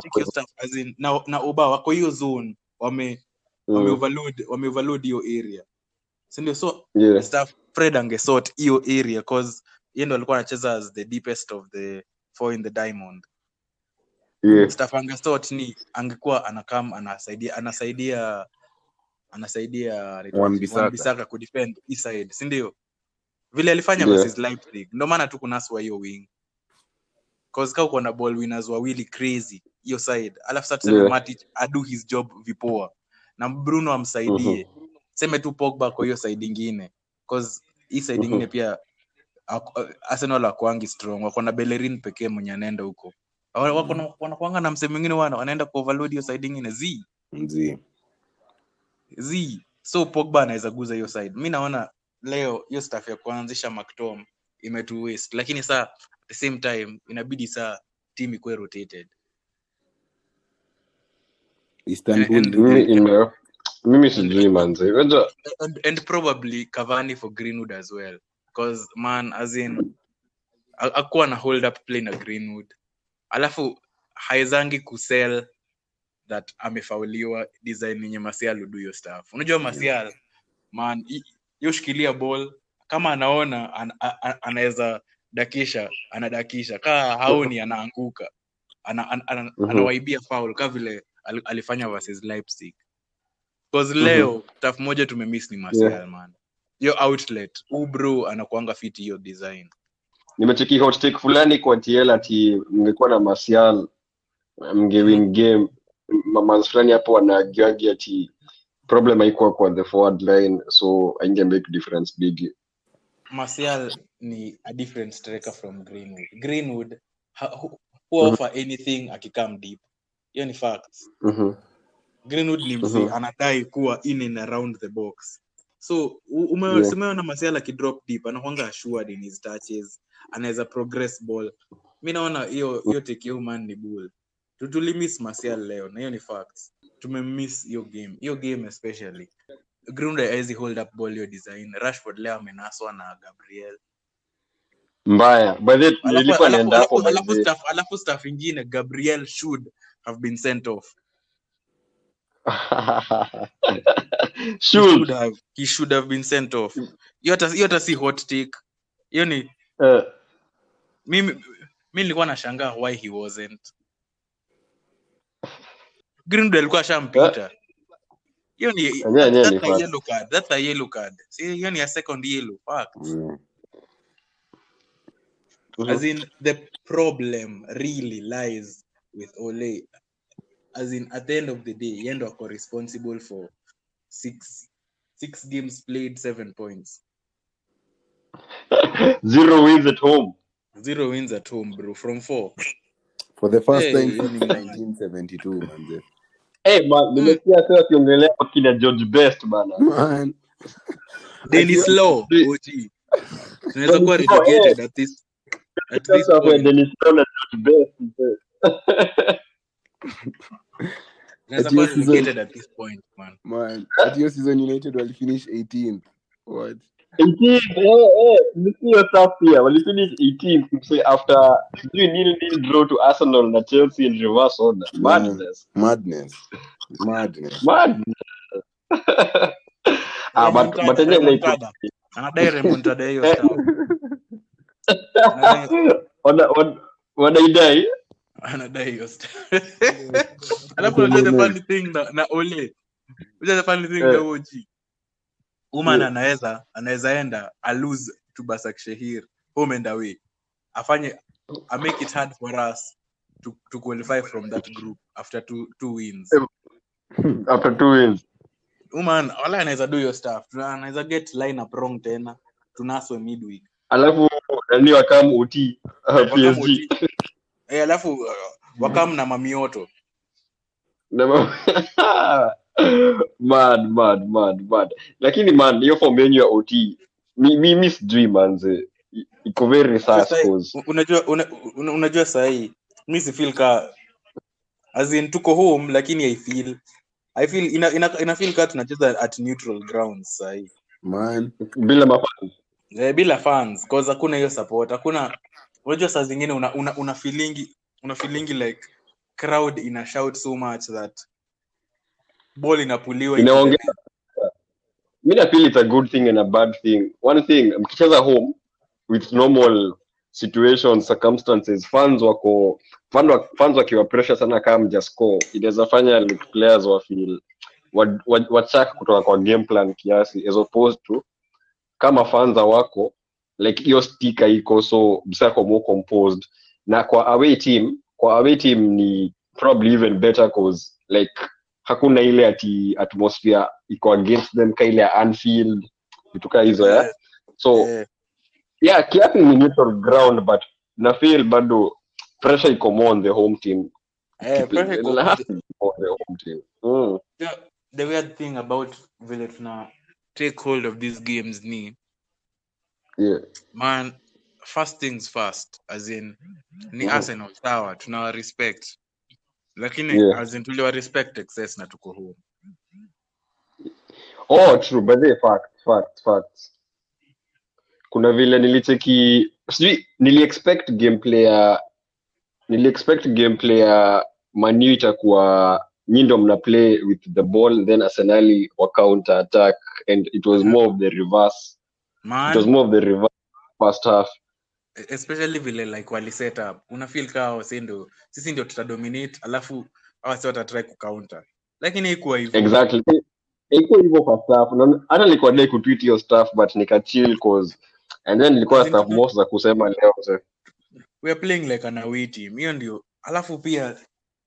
Speaker 3: as in na na Oba wako hiyo zone wame wame
Speaker 1: Mm.
Speaker 3: overload wame overload hiyo area. Si ndio? So
Speaker 1: yeah
Speaker 3: staff Fred angesort hiyo area cause yeye ndo alikuwa anacheza as the deepest of the four in the diamond.
Speaker 1: Yeah
Speaker 3: staff angesort ni angekuwa anakam anasaidia anasaidia anasaidia
Speaker 2: Wan-Bissaka.
Speaker 3: Wan-Bissaka kudefend hii side si ndio? Vile alifanya
Speaker 1: Yeah.
Speaker 3: versus Leipzig. Ndio maana tu kunaswa hiyo wing cause uko na ball winners wawili crazy hiyo side. Alafu sasa tuseme
Speaker 1: Yeah.
Speaker 3: Matic adu his job vipoa. Na Bruno amsaidie. Seme tu Pogba kwa hiyo side ingine. Cause hii side
Speaker 1: nyingine
Speaker 3: mm-hmm. pia Arsenal akwangi strong. Wako na Bellerin pekee mwenye anaenda huko. Na- wanakuanga na msemo mwingine wana wanaenda ku overload hiyo side ingine. Z.
Speaker 2: Z.
Speaker 3: Z. So Pogba anaweza guza hiyo side. Mi naona leo hiyo staff ya kuanzisha mactom imetu waste. Lakini saa at the same time inabidi saa team ikuwe rotated.
Speaker 2: Istanbul.
Speaker 1: Mimi mimi sijui manze.
Speaker 3: And, and probably Cavani for Greenwood as well. Because man as in akuwa na hold up play na Greenwood. Alafu haezangi kusell that amefauliwa design yenye Martial do hiyo stuff. Unajua Martial man yoshikilia ball. Kama anaona an, a- a- anaweza dakisha anadakisha. Kaa haoni anaanguka. Ana, ana, ana,
Speaker 1: Mhm.
Speaker 3: anawaibia faul kaa vile al- alifanya versus Leipzig. Cause
Speaker 1: Mhm.
Speaker 3: leo tafu moja tumemiss ni Martial man. Hiyo outlet huu anakuanga fit hiyo design.
Speaker 1: Nimecheki hot take fulani kwa TL ati mngekuwa na Martial mngewin game. Mamans fulani hapo wanagiagi ati problem haikuwa kwa the forward line so ainge make difference big
Speaker 3: Martial ni a different striker from Greenwood. Greenwood who offer mm-hmm. anything akikam deep. Hiyo ni facts.
Speaker 1: Mhm.
Speaker 3: Greenwood ni mzee
Speaker 1: Mhm.
Speaker 3: anadai kuwa in and around the box. So u- ume-
Speaker 1: Yeah.
Speaker 3: na Martial akidrop deep anakuanga assured in his touches anaweza progress ball. Mi naona hiyo hiyo take hiyo man ni bull. Tutulimiss Martial leo na hiyo ni facts. Tumemiss hiyo game hiyo game especially Greenwood hawezi hold up ball hiyo design. Rashford leo amenaswa na Gabriel.
Speaker 1: Mbaya. By the
Speaker 3: alafu
Speaker 1: nilikuwa naenda hapo
Speaker 3: staff alafu staff ingine Gabriel should have been sent off.
Speaker 1: Should.
Speaker 3: should have he should have been sent off. Hiyo hata si hot take. Hiyo ni
Speaker 1: uh,
Speaker 3: mimi mi nilikuwa nashangaa why he wasn't. Greenwood alikuwa ashampita hiyo ni
Speaker 1: Yenyewe- yenyewe
Speaker 3: that's a yellow card that's a yellow card. See hiyo ni a second yellow fact
Speaker 2: Mm.
Speaker 3: as in the problem really lies with Ole. As in at the end of the day yeye ndo ako responsible for six six games played seven points.
Speaker 1: Zero wins at home.
Speaker 3: Zero wins at home bro from four.
Speaker 2: For the first
Speaker 3: Hey,
Speaker 2: time
Speaker 3: hiyo
Speaker 2: since 1972, manze.
Speaker 1: hey, man nimesikia sasa wakiongelea wakina George Best bana
Speaker 2: Man.
Speaker 3: Dennis Law OG tunaweza kuwa relegated at this at this
Speaker 1: sasa
Speaker 3: point
Speaker 1: Dennis Law na George Best
Speaker 3: tunaweza kuwa relegated at this point man.
Speaker 2: Man. At hiyo season United walifinish 18th. What?
Speaker 1: 18 eh eh nisiyo stuff pia walifinish 18 say after sijui nini nini draw to Arsenal na Chelsea in reverse order madness.
Speaker 2: Madness. Madness.
Speaker 1: madness. Ah but but
Speaker 3: remontada. anadai remontada hiyo Anadai-
Speaker 1: wana wana- wanaidai
Speaker 3: anadai hiyo alafu unajua the funny thing na, na ole. Unajua the funny thing na
Speaker 1: Eh.
Speaker 3: OG Uman
Speaker 1: Yeah.
Speaker 3: anaweza anaweza enda a lose to Basak Shehir. Home and away afanye a make it hard for us to, to qualify from that group after two, two wins.
Speaker 1: After two wins.
Speaker 3: Uman wala anaweza do your stuff. Anaweza get line up wrong tena. Tunaswe midweek.
Speaker 1: Alafu nani wakam uti uh,
Speaker 3: Wakam
Speaker 1: PSG
Speaker 3: uti. eh, alafu uh, wakam na mamioto
Speaker 1: mad mad mad mad. Lakini man hiyo form yenyu ya ot mimi mi, mi sijui manze iko very
Speaker 3: unajua una, una, unajua sahii mi sifil ka azin tuko home lakini i feel i feel ina, ina, ina feel ka tunacheza at neutral grounds sahii
Speaker 2: man.
Speaker 1: Bila mafan
Speaker 3: eh, bila fans cause hakuna hiyo support hakuna unajua saa zingine una, una, una feelingi una feelingi like crowd ina shout so much that ball inapuliwa
Speaker 1: inaongea mi na feel it's a good thing and a bad thing. One thing mkicheza home with normal situations circumstances fans wako fans wakiwa pressure sana kama mja score inaweza fanya players wa feel wa- wa- kutoka kwa game plan kiasi as opposed to kama fans wako like hiyo stika iko so msako more composed. Na kwa away team kwa away team ni probably even better cause like hakuna ile ati atmosphere iko against them ka ile ya Anfield vitu kaa hizo ya so
Speaker 3: yeah,
Speaker 1: yeah kiasi ni neutral ground but na feel bado pressure iko more on the home team.
Speaker 3: Yeah, pressure iko-
Speaker 1: on the home team. Mm.
Speaker 3: the, the weird thing about vile tuna take hold of these games ni
Speaker 1: yeah.
Speaker 3: man first things first as in ni
Speaker 1: Mhm.
Speaker 3: arsenal sawa tuna respect lakini
Speaker 1: Yeah.
Speaker 3: as in tuliwa respect excess na tuko home.
Speaker 1: Oh true but they fact fact fact. Kuna vile nilicheki sijui nili expect gameplay ya nili expect gameplay ya manu itakuwa nyi ndo mna play with the ball then arsenali wa counter attack and it was more of the reverse. It was more of the reverse first half
Speaker 3: especially vile like wali set up. Una feel kaa wase ndo sisi ndio tutadominate alafu awasi watatry kucounter lakini haikuwa hivyo.
Speaker 1: Exactly. Iko hivyo kwa staff. Na hata nilikuwa dai kutweet hiyo staff but nikachill cause and then nilikuwa na staff most za kusema leo so.
Speaker 3: we are playing like an away team. Hiyo ndio. Alafu pia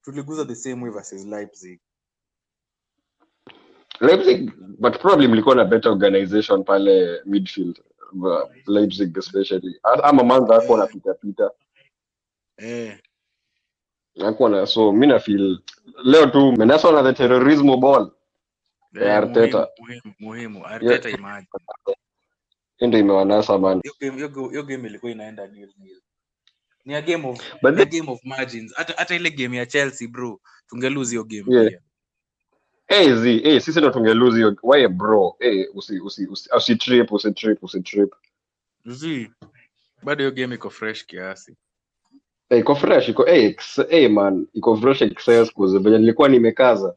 Speaker 3: tuliguza the same way versus leipzig.
Speaker 1: Leipzig, but probably mlikuwa na better organization pale midfield uh, Leipzig especially. A- ama manza yeah. akuwa pita pita.
Speaker 3: Eh.
Speaker 1: Hakuwa na so mi nafil leo tu menaswa na the terrorismo ball ya
Speaker 3: eh,
Speaker 1: Arteta.
Speaker 3: muhimu muhimu. Arteta imaji
Speaker 1: ndo imewanasa
Speaker 3: hiyo game ilikuwa inaenda nil nil. Ni a game of a game of margins. Hata ile game ya chelsea bro tungelose hiyo game
Speaker 1: Yeah.
Speaker 3: pia
Speaker 1: hey, zi, hey, sisi ndo tungeluzi waye bro? Hey, usi usi usi usitrip usitrip usitrip
Speaker 3: z bado hiyo game iko fresh kiasi.
Speaker 1: Hey, iko fresh iko hey, ex, hey, man iko fresh excess cause venye nilikuwa nimekaza.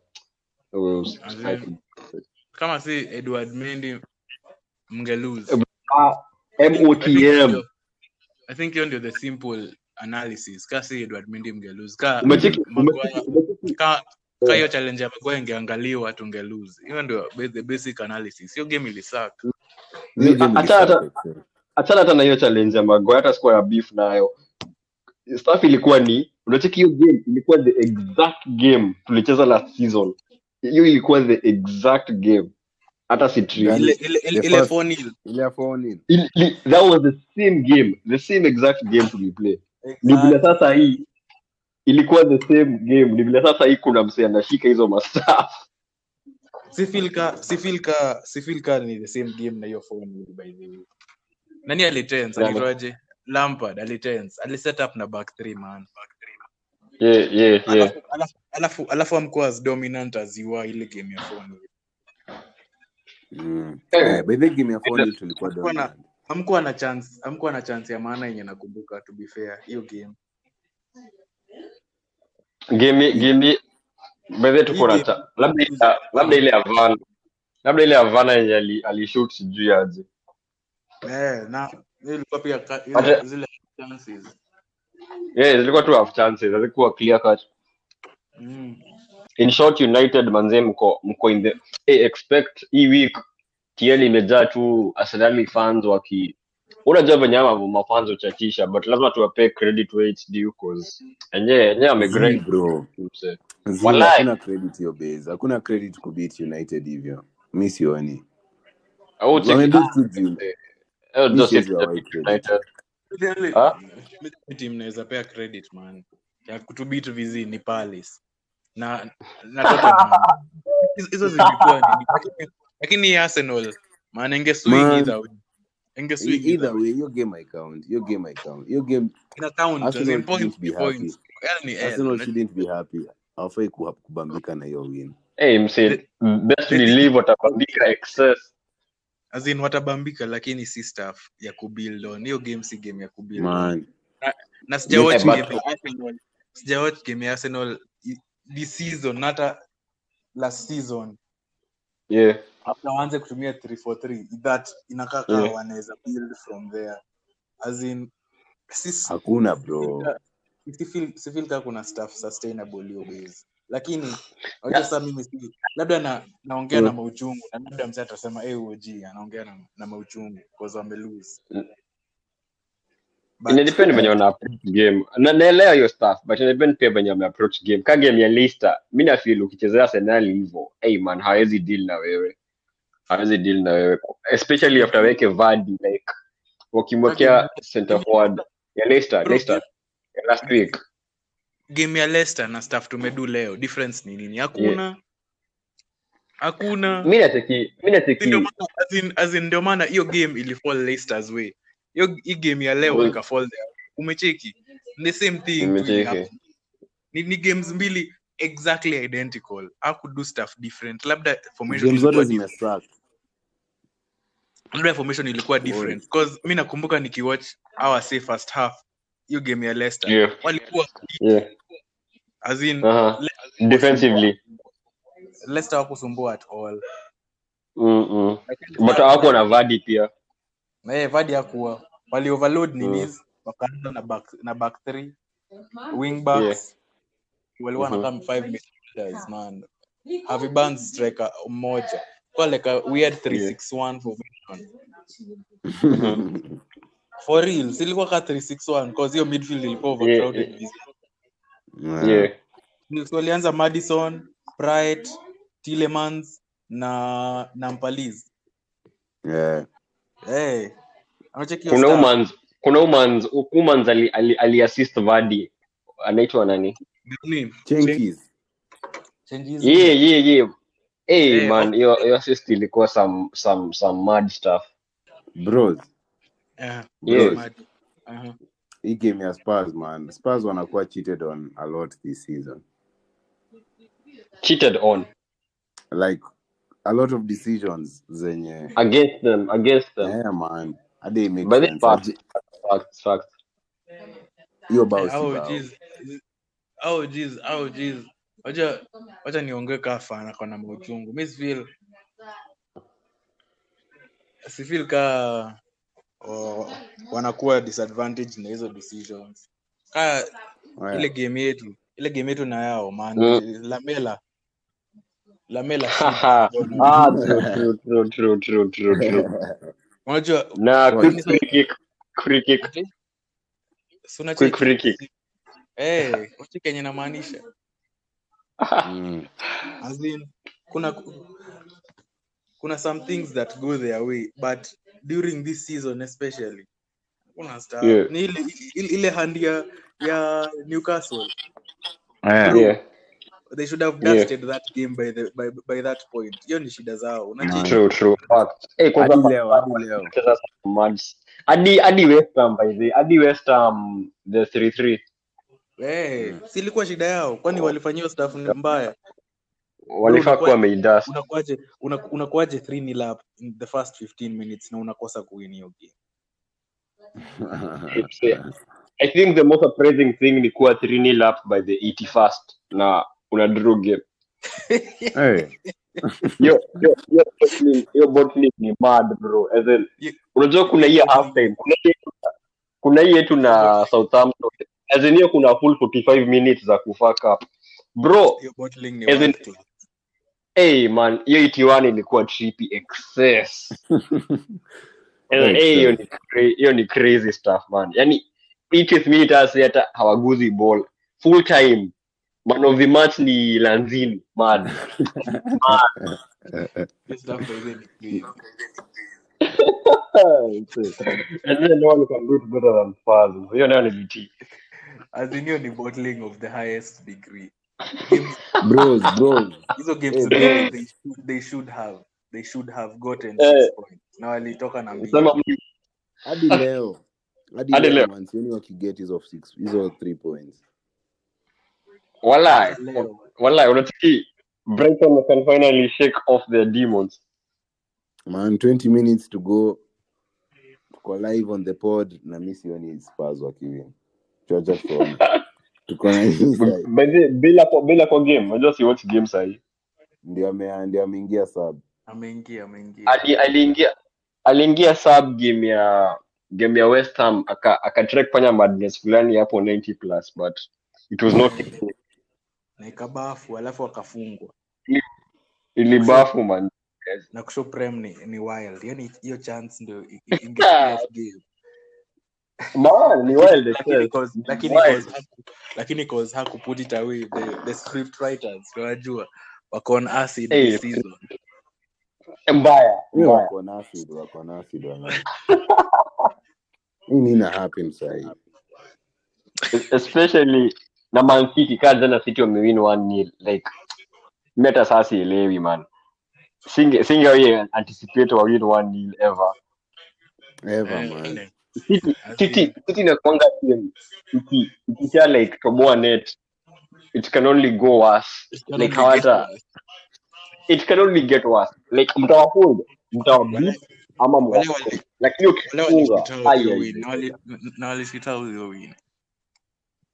Speaker 1: Oh, usi-
Speaker 3: kama si edward mendi mngelose
Speaker 1: Ah,
Speaker 3: I think
Speaker 1: MOTM
Speaker 3: hiyo- I think hiyo ndio the simple analysis. Kasi edward mendi mngelose ka ka hiyo challenge ya ingeangaliwa tungeluzi. Hiyo ndio the basic analysis. Hiyo game
Speaker 2: ilisaka
Speaker 1: Hata- hata-
Speaker 2: ilisuck, actually.
Speaker 1: achana hata na hiyo challenge ya Maguire hata sikuwa na beef nayo. Staff ilikuwa ni unacheki hiyo game ilikuwa the exact game tulicheza last season. Hiyo ilikuwa the exact game. Hata si trick.
Speaker 2: Gani?
Speaker 3: ile ile ile,
Speaker 2: The
Speaker 3: ile
Speaker 2: first-
Speaker 3: 4-0
Speaker 2: ile ya four nil.
Speaker 1: Ili- ili- that was the same game the same exact game tuliplay ni vile sasa hii ilikuwa the same game. Ni vile sasa hii kuna msee anashika hizo
Speaker 3: mastaf sifilka sifilka ni the same game na hiyo 4-0 by the way. Nani alitense alitoaje lampard alitense aliset up na back three man.
Speaker 1: Yeah, yeah, yeah.
Speaker 3: alafu alafu alafu alafu amkuwa as dominant as you are ile game ya 4-0
Speaker 2: Mm.
Speaker 1: Eh.
Speaker 2: Eh, by the game ya four tulikuwa
Speaker 3: na-
Speaker 2: dominant.
Speaker 3: hamkuwa na chance amkuwa na chance ya maana yenye nakumbuka to be fair hiyo game
Speaker 1: game game bedhe tuko na cha labda ile labda ile ya labda ile ya yenye ali- alishoot sijui aje.
Speaker 3: Eh na hiyo ilikuwa pia ka- ile-
Speaker 1: Hata-
Speaker 3: zile chances.
Speaker 1: Yeah zilikuwa tu half chances hazikuwa clear cut.
Speaker 3: Mm.
Speaker 1: in short united manze mko mko in the hey, expect hii week TL imejaa tu arsenali fans waki unajua venye ama mafans uchatisha but lazima tuwapee credit where it's due cause enyewe enyewe amegrind
Speaker 2: bro.
Speaker 1: mse
Speaker 2: Zii,
Speaker 1: Walai.
Speaker 2: hakuna credit hiyo base hakuna credit kubeat united hivyo mi sioni
Speaker 1: au cheki
Speaker 2: Wamebeat tu juu.
Speaker 1: eh
Speaker 2: Mi
Speaker 1: ndio
Speaker 2: siwezi wawai credit.
Speaker 1: united
Speaker 3: Really,
Speaker 1: Ah?
Speaker 3: mi team naweza pea credit man ya kutubit vizi ni Palace na na Tottenham Hizo- hizo zilikuwa nini lakini lakini Arsenal
Speaker 2: Man.
Speaker 3: either way inge guess
Speaker 2: either
Speaker 3: either way
Speaker 2: you'll get my count You'll get my count You'll get
Speaker 3: in count as
Speaker 2: Arsenal shouldn't be
Speaker 3: ni points. L ni L
Speaker 2: Arsenal shouldn't be happy. Hawafai ku- kubambika na hiyo win.
Speaker 1: Hey, mse best believe watabambika excess.
Speaker 3: As in watabambika lakini si staff ya kubuild on. Hiyo game si game ya kubuild on.
Speaker 2: Man.
Speaker 3: Na sijawatch
Speaker 1: Yeah,
Speaker 3: game ya Arsenal. Sijawatch game ya Arsenal this season na hata last season.
Speaker 1: Yeah
Speaker 3: after waanze kutumia 343 that inakaa kaa
Speaker 1: Yeah.
Speaker 3: wanaweza build from there. As in sis,
Speaker 2: hakuna bro.
Speaker 3: sifil kaa kuna stuff sustainable hiyo base. Lakini sasa mimi si labda na naongea na
Speaker 1: Mm.
Speaker 3: mauchungu na labda msee atasema OG anaongea na, na mauchungu because wame lose
Speaker 1: Mm.
Speaker 3: but
Speaker 1: inadepend venye wana approach game. Na naelewa hiyo stuff but inadepend pia venye wame approach game. Ka game ya Leicester mi nafeel ukichezea Arsenal hivyo hey man hawezi deal na wewe hawezi deal na wewe. Especially after weke vadi like wakimwekea center forward. Ya Leicester Leicester. Ya last week.
Speaker 3: Game ya Leicester na staff tumedu leo. Difference ni nini? Hakuna. Hakuna.
Speaker 1: Mi nacheki mi
Speaker 3: nacheki ndio maana as in- as in ndio maana hiyo game ilifall Leicester's way. Hiyo hii game ya leo
Speaker 1: Mm.
Speaker 3: ikafall there. Umecheki? The same thing. Ni, ni games mbili exactly identical. Hakudo stuff different? Labda formation
Speaker 2: zote zimesuck
Speaker 3: labda formation ilikuwa different because mi nakumbuka nikiwatch our say first half hiyo game ya Leicester
Speaker 1: Yeah.
Speaker 3: walikuwa
Speaker 1: yeah
Speaker 3: as in
Speaker 1: uh-huh.
Speaker 3: Le-
Speaker 1: defensively
Speaker 3: Leicester hawakusumbua at all
Speaker 1: mm -mm. But hawako na Vardy pia
Speaker 3: Eh, Vardy hakuwa wali overload
Speaker 1: Mm.
Speaker 3: ninis wakaanza na back na back 3 wing backs
Speaker 1: Yeah.
Speaker 3: walikuwa
Speaker 1: Mhm.
Speaker 3: na kama 5 midfielders man Harvey Barnes striker mmoja kwa like a weird 361 yeah. for real silikuwa ka 361 cause hiyo midfield ilikuwa overcrowded
Speaker 1: yeah.
Speaker 3: So walianza Madison Bright tilemans na na
Speaker 2: yeah.
Speaker 1: kuna umans kuna umans umans ali, ali, ali assist anaitwa nani?
Speaker 3: Changes.
Speaker 1: yeah yeah yeah hey
Speaker 3: Eh,
Speaker 1: man hiyo hiyo assist ilikuwa some some some mad stuff
Speaker 2: bros
Speaker 3: Eh,
Speaker 1: Yes.
Speaker 3: mad. Aha.
Speaker 2: hii game ya Spurs man Spurs wanakuwa cheated on a lot this season
Speaker 1: cheated on
Speaker 2: like a lot of decisions zenye
Speaker 1: against them against them
Speaker 2: yeah man hadi it makes
Speaker 1: but this
Speaker 2: sense.
Speaker 1: fact
Speaker 2: Aje-
Speaker 1: fact fact
Speaker 2: hiyo bao si
Speaker 3: Oh,
Speaker 2: bao
Speaker 3: jeez. Oh, jeez. Oh, jeez. Wacha wacha niongee fana kwa na mauchungu. Mimi feel si feel ka oh, wanakuwa disadvantage na hizo decisions. Ka
Speaker 2: Yeah.
Speaker 3: ile game yetu, ile game yetu na yao man.
Speaker 1: Mm.
Speaker 3: Lamela. Lamela.
Speaker 1: Ah true true true true true true true
Speaker 3: Unajua
Speaker 1: na quick free kick
Speaker 3: Eh, unacheki kenye namaanisha.
Speaker 2: Mm.
Speaker 3: as in kuna kuna some things that go their way but during this season especially kuna star.
Speaker 1: Yeah.
Speaker 3: ni ile, ile, ile hand ya, ya Newcastle.
Speaker 2: Yeah.
Speaker 1: yeah.
Speaker 3: They should have
Speaker 1: Yeah.
Speaker 3: that game by the by, by that point. Hiyo ni shida zao.
Speaker 2: Hadi leo hadi leo.
Speaker 1: Kucheza some hadi hadi West Ham by the hadi West Ham the 3-3
Speaker 3: eh silikuwa shida yao kwani walifanyiwa staff mbaya
Speaker 1: walifaa kuwa wameidust
Speaker 3: unakuaje unakuaje 3 nil up in the first 15 minutes na unakosa kuwin hiyo game
Speaker 1: I think the most surprising thing ni kuwa 3 nil up by the 81st na una draw game.
Speaker 2: hey.
Speaker 1: Yo yo yo bottling, yo bottling ni mad bro. As in, unajua kuna hii half time. Kuna hii kuna hii yetu na Southampton. As in hiyo kuna full 45 minutes za kufuck up. Bro,
Speaker 3: hiyo bottling ni
Speaker 1: As in- hey man, hiyo 81 ilikuwa trippy excess. Hiyo ni hiyo ni crazy stuff man. yani 80th minute hasi hata hawaguzi ball. Full time. Man of the match ni Lanzini.
Speaker 3: man, crazy.
Speaker 1: and then no one can do it better than.
Speaker 3: As in hiyo ni bottling of the highest degree. Games
Speaker 2: bros bros.
Speaker 3: Hizo games mbili
Speaker 2: bro.
Speaker 3: they should, they should have they should have gotten six points na walitoka na mbili
Speaker 1: sema
Speaker 2: hadi leo. Hadi
Speaker 1: Hadi
Speaker 2: leo
Speaker 1: leo.
Speaker 2: mansioni wakiget hizo six hizo three points.
Speaker 1: Walai
Speaker 3: Hata leo
Speaker 1: walai unatiki Brighton can finally shake off their demons.
Speaker 2: Man 20 minutes to go. Tuko live on the pod na mi sioni spurs wakiwin chocha tuone tuko na
Speaker 1: bila kwa bila kwa game. Unajua si watch game sahi
Speaker 2: ndio ame- ndio ameingia sub.
Speaker 3: Ameingia ameingia.
Speaker 1: Ali- aliingia aliingia sub game ya game ya West Ham aka akatry kufanya madness fulani hapo 90 plus but it was not
Speaker 3: na ikabafu alafu akafungwa.
Speaker 1: Ilibafu man.
Speaker 3: Na kusho prem ni, ni wild. Yani hiyo chance ndio i- i- ingeplay off game
Speaker 1: man ni wild
Speaker 3: lakini lakini cause haku- lakini cause haku put it away the, the script writers unajua wako on acid
Speaker 1: Hey,
Speaker 3: this season.
Speaker 1: mbaya
Speaker 2: wako na acid wako na acid wana hii nina happen sahii
Speaker 1: especially na Man City kaa jana City wamewin 1-0 like hata sasa sielewi man. Singe singe anticipate wa win 1-0 ever.
Speaker 2: Ever man.
Speaker 3: eh,
Speaker 1: City City City inakuanga team iki ikisha like toboa net. It can only go worse.
Speaker 3: It can
Speaker 1: like
Speaker 3: get
Speaker 1: hawata it can only get worse. Like mtawafunga mtawabeat ama lakini ukifunga
Speaker 3: walishitao win na wali- na walishitao hiyo win.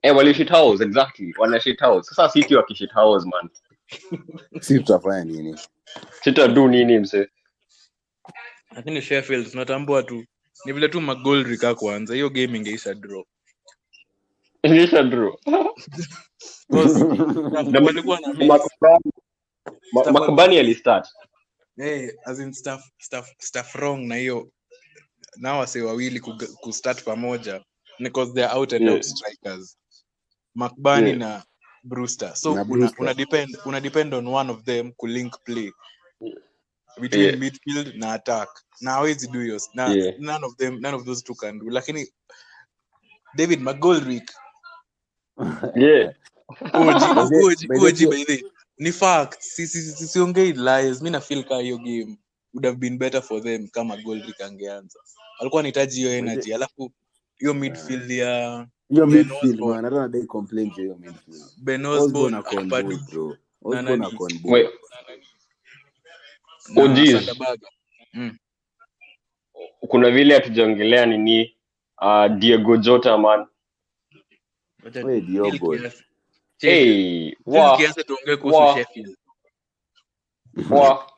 Speaker 1: Eh wali house exactly. Wana house. Sasa City wakishit house man.
Speaker 2: Si tutafanya nini?
Speaker 1: Sitadu nini mse?
Speaker 3: Lakini Sheffield tunatambua tu ni vile tu magol rika kwanza hiyo game ingeisha draw.
Speaker 1: Ilisha draw. Makubani Ma- alistart.
Speaker 3: Eh, as in staff, staff, staff wrong na hiyo. Na wase wawili kustart pamoja. Because they are out and
Speaker 1: Yeah.
Speaker 3: out strikers. McBurney
Speaker 1: Yeah.
Speaker 3: na Brewster. So
Speaker 2: Na
Speaker 3: una,
Speaker 2: Brewster.
Speaker 3: una depend una depend on one of them kulink play between
Speaker 1: Yeah.
Speaker 3: midfield na attack. Na hawezi do hiyo na
Speaker 1: Yeah.
Speaker 3: none of them none of those two can do. Lakini David McGoldrick
Speaker 1: yeah.
Speaker 2: Oji
Speaker 3: oji
Speaker 2: by the
Speaker 3: ni fact si si si siongei lies. Mi na feel ka hiyo game would have been better for them kama Goldrick angeanza. Alikuwa anahitaji hiyo energy. Alafu hiyo midfield ya
Speaker 2: hiyo midfield man hata nadai complain hiyo midfield.
Speaker 3: Ben
Speaker 2: Osborne
Speaker 3: na mm.
Speaker 1: kuna vile hatujaongelea nini uh, Diego Jota man.
Speaker 2: Wait, Diogo.
Speaker 1: hey wa Wa. Wa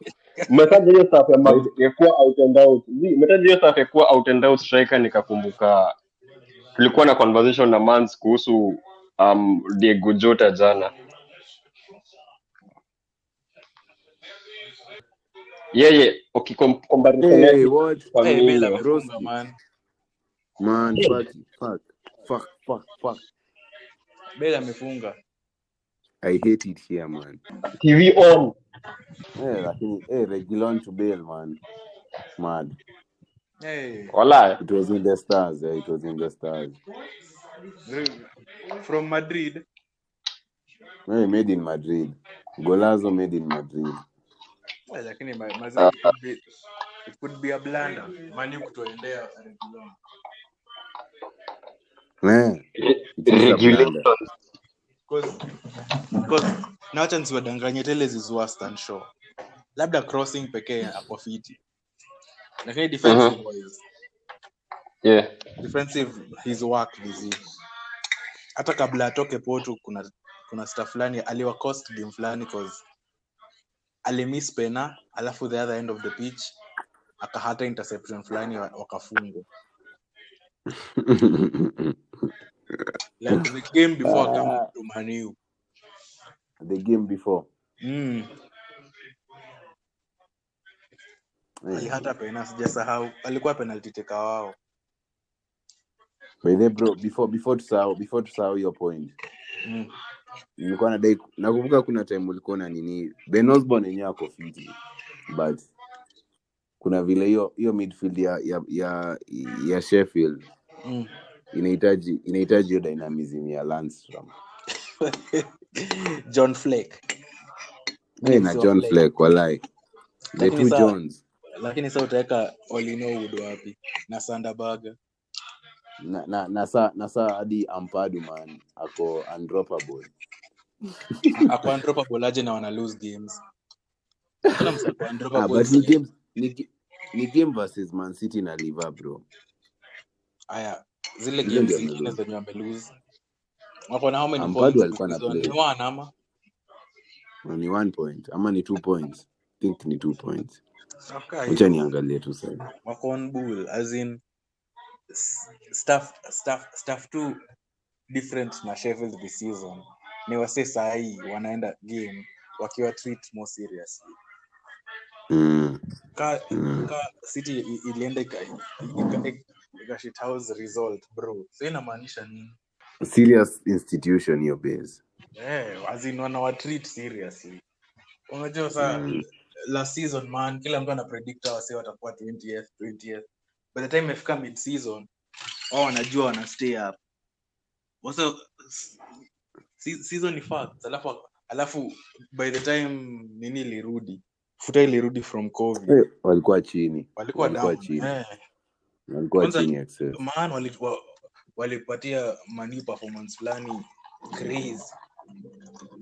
Speaker 1: umetaja hiyo staff ya, kuwa out and out. Umetaja hiyo ya kuwa out and out striker nikakumbuka. Tulikuwa na conversation na Mans kuhusu um, Diego Jota jana yeye ukikom- comparison
Speaker 2: Hey,
Speaker 1: yake
Speaker 2: what?
Speaker 1: kwa
Speaker 3: hey, Bale
Speaker 1: Mourinho.
Speaker 3: amefunga
Speaker 2: Broski.
Speaker 3: man
Speaker 2: Man, fuck, fuck, fuck, fuck, fuck.
Speaker 3: Bale amefunga
Speaker 2: I hate it here, man.
Speaker 1: TV on
Speaker 2: Eh, lakini eh, to Bale, man. Mad.
Speaker 3: hey
Speaker 1: wala
Speaker 2: It was in the stars, eh? It was in the stars.
Speaker 3: from Madrid
Speaker 2: Hey, made in Madrid. Golazo made in Madrid.
Speaker 3: Eh, lakini ma- maze- it could be it could be a blunder mani kutoendea Reguilon.
Speaker 2: Eh, it is a
Speaker 1: regulations
Speaker 2: blunder.
Speaker 3: Cause, cause na wacha nisiwadanganye Teles is worse than Shaw. Labda crossing pekee ako fiti. Lakini defensive wise,
Speaker 1: yeah
Speaker 3: defensive his work vizuri. Hata kabla atoke Porto kuna kuna stuff fulani aliwa cost game fulani cause alimiss pena alafu the other end of the pitch akahata interception fulani wa- wakafungwa. Like the game before come to Manu.
Speaker 2: The game before.
Speaker 3: Mm.
Speaker 2: Yeah.
Speaker 3: alihata pena sijasahau alikuwa penalty teka wao
Speaker 2: by the bro, before before tusahau before tusahau hiyo point.
Speaker 3: mm.
Speaker 2: Nilikuwa nadai nakumbuka kuna time ulikuwa na nini Ben Osborne yenyewe ako fiti but kuna vile hiyo hiyo midfield ya ya ya, ya Sheffield
Speaker 3: Mm.
Speaker 2: inahitaji inahitaji hiyo dynamism ya Landstrom
Speaker 3: john flake
Speaker 2: hey, na John
Speaker 3: Flake.
Speaker 2: Flake walai. The two Johns
Speaker 3: lakini sa utaweka olinowood wapi? Na sandabaga
Speaker 2: na na na saa na saa hadi Ampadu man ako undroppable.
Speaker 3: Ako undroppable aje na wana lose games.
Speaker 2: Ah, but ni game ni, ni game versus Man City na liver bro.
Speaker 3: Aya zile games zingine zenye wame lose. Wako na how many
Speaker 2: Ampadu alikuwa na play.
Speaker 3: ni one ama?
Speaker 2: Ni one point. Ama ni two points. Think ni two points. Wacha niangalie tu sasa.
Speaker 3: Wako on bull as in s- t stuff stuff tu different na Sheffield this season. Ni wase sahii wanaenda game wakiwa treat more seriously.
Speaker 2: Mm.
Speaker 3: ka,
Speaker 2: Mm.
Speaker 3: ka city ilienda ika- ika- ikashit house result bro. So inamaanisha nini?
Speaker 2: Serious institution hiyo base.
Speaker 3: Eh as in wanawatreat seriously. Unajua saa
Speaker 2: Mm.
Speaker 3: last season man kila mtu anapredicta wase watakuwa 20th 20th by the time imefika mid season wao wanajua wana stay up. Wasa se- season ni facts alafu alafu by the time nini ilirudi futa ilirudi from covid.
Speaker 2: Eh, walikuwa chini.
Speaker 3: Walikuwa
Speaker 2: walikuwa
Speaker 3: down.
Speaker 2: chini.
Speaker 3: Eh.
Speaker 2: Walikuwa
Speaker 3: Kwanza-
Speaker 2: chini excess
Speaker 3: man wali- wa- walipatia mani performance fulani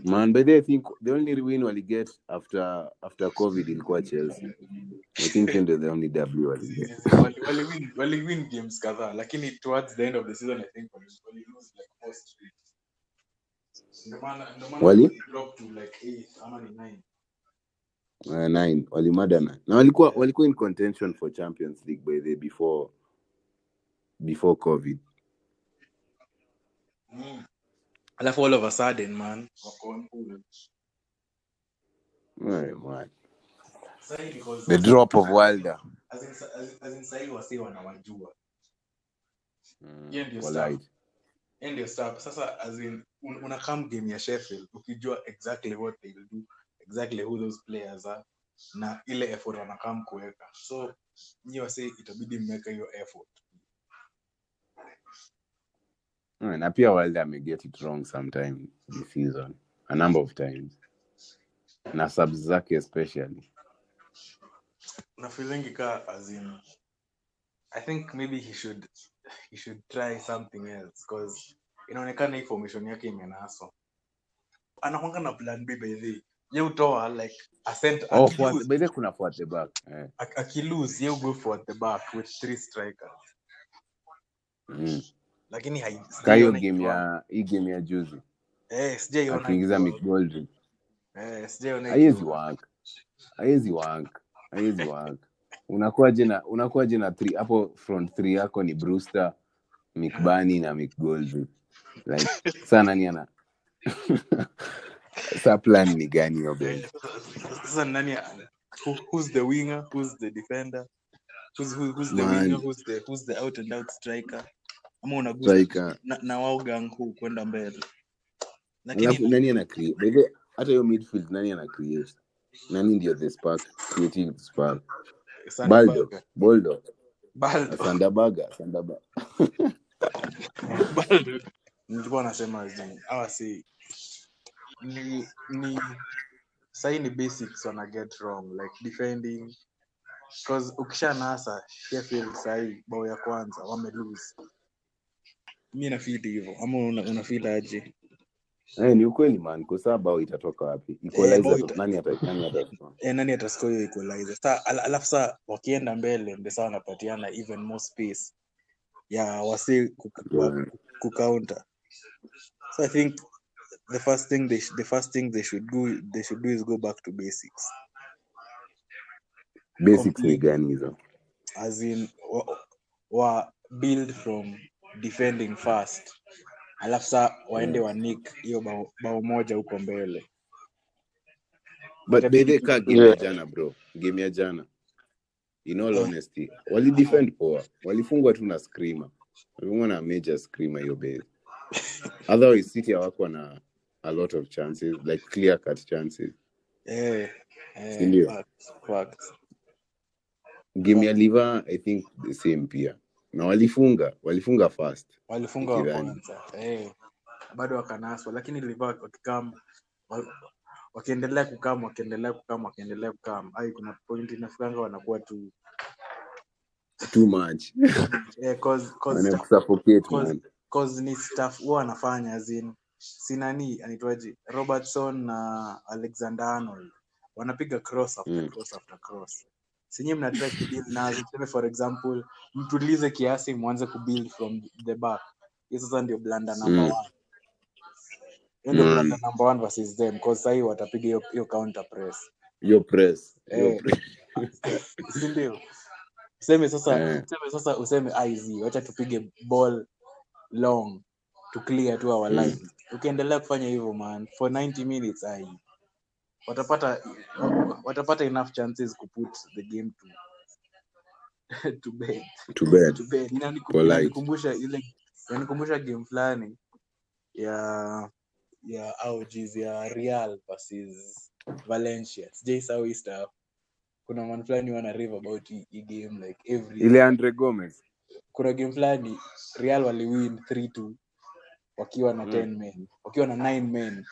Speaker 2: man by the way, I think the only win wali get after after covid ilikuwa Chelsea. I think ndio the only W wali get.
Speaker 3: Wali, wali, win, wali win games kadhaa lakini towards the end of the season i think wali, wali lose like four straight ndio maana ndio maana
Speaker 2: Wali?
Speaker 3: drop to like eight ama ni nine.
Speaker 2: Uh, nine. Walimada nine na walikuwa walikuwa in contention for Champions League by the before before covid.
Speaker 3: Mm. Alafu all of a sudden man.
Speaker 2: Man. The drop of Wilder.
Speaker 3: as in, as, as in sahi wasi wanawajua.
Speaker 2: Mm.
Speaker 3: Ndio sasa as in un, game ya Sheffield ukijua exactly what they will do exactly who those players are na ile effort wanakam kuweka. So nyi wase itabidi mmeweka hiyo effort
Speaker 2: na pia Wilder ameget it wrong sometime this season a number of times. Na subs zake especially.
Speaker 3: Na feeling ka azin i think maybe he should he should try something else because inaonekana hii formation yake imenaso anakwanga na plan b the ye utoa like ascent
Speaker 2: oh, the kuna for the back eh.
Speaker 3: akilose ye go for the back with three strikers.
Speaker 2: Mm.
Speaker 3: Lakini
Speaker 2: hiyo game ya hii game ya juzi.
Speaker 3: Eh,
Speaker 2: akiingiza
Speaker 3: ikiwa-
Speaker 2: Mick Goldrick
Speaker 3: eh,
Speaker 2: haiwezi work. Haiwezi work. Haiwezi work. Unakuwaje na unakuwaje na three hapo front three yako ni Brewster Mick Barney na Mick Goldrick like sana ni ana sa plan ni gani hiyo bench?
Speaker 3: Sasa- sasa nani who, who's the winger? Who's the defender? Who's, who, who's the
Speaker 2: Man.
Speaker 3: winger? Who's the, who's the out and out striker ama unagusa na, na wao gang huu kwenda mbele. Lakini
Speaker 2: nani ana create? Hata hiyo midfield nani ana create? Nani ndio the spark creative spark? Baldo Boldo
Speaker 3: Baldo.
Speaker 2: Sandabaga Sandabaga
Speaker 3: Baldo. Nilikuwa nasema hawa si. Ni ni sahii ni basics wana get wrong like defending. Because ukisha nasa Sheffield sahii bao ya kwanza wame lose mi nafili hivyo. Ama una, una aje?
Speaker 2: Eh, ni ukweli man. Kwa sababu itatoka wapi?
Speaker 3: Eh,
Speaker 2: equalizer nani ata nani ata
Speaker 3: eh, nani atascore hiyo equalizer? Sa al, alafu sa wakienda mbele ndio saa wanapatiana even more space ya wasi kucounter so i think the first thing they the first thing they should do they should do is go back to basics.
Speaker 2: Basics ni gani hizo?
Speaker 3: As in wa, wa build from defending fast alafu sa waende
Speaker 2: Yeah.
Speaker 3: wa nick hiyo bao, bao moja huko mbele.
Speaker 2: But game ya
Speaker 1: Yeah.
Speaker 2: jana bro. Game ya jana. In all honesty wali defend poa. Walifungwa tu na screamer. Walifungwa na major screamer hiyo base otherwise city hawakuwa na a lot of chances like clear cut chances.
Speaker 3: Eh, eh,
Speaker 2: Sindio? game ya liver i think the same pia na walifunga walifunga fast
Speaker 3: walifunga wa kwanza. Eh, bado wakanaswa lakini liva wakikam wakiendelea kukam wakiendelea kukam wakiendelea kukam. Ai kuna point inafikanga wanakuwa tu
Speaker 2: too much.
Speaker 3: Eh, cause, cause, stuff- cause, cause ni staff huwa anafanya azin sinani anaitwaje robertson na alexander arnold. Wanapiga cross after
Speaker 2: Mm.
Speaker 3: cross after cross sinyi mna try kudeal nazo tuseme for example mtulize kiasi mwanze kubuild from the back hiyo sasa ndio blanda number
Speaker 2: Mm.
Speaker 3: one hiyo ndio
Speaker 2: Mm.
Speaker 3: blanda number one versus them cause sahii watapiga hiyo hiyo counter press
Speaker 2: yo press
Speaker 3: Eh.
Speaker 2: press
Speaker 3: useme sasa useme sasa useme iz wacha tupige ball long to clear tu our
Speaker 2: Mm.
Speaker 3: ukiendelea kufanya hivyo man for 90 minutes ai watapata watapata enough chances kuput the game to to bed.
Speaker 2: To bed.
Speaker 3: To bed. Inanikumbusha ile inanikumbusha game fulani ya ya au jeez ya Real versus Valencia. Sijaisahau hii stuff. Kuna man fulani wana rave about hii game like every
Speaker 2: ile andre gomez.
Speaker 3: Kuna game fulani Real waliwin 3-2 wakiwa na
Speaker 2: Mm.
Speaker 3: 10 men wakiwa na 9 men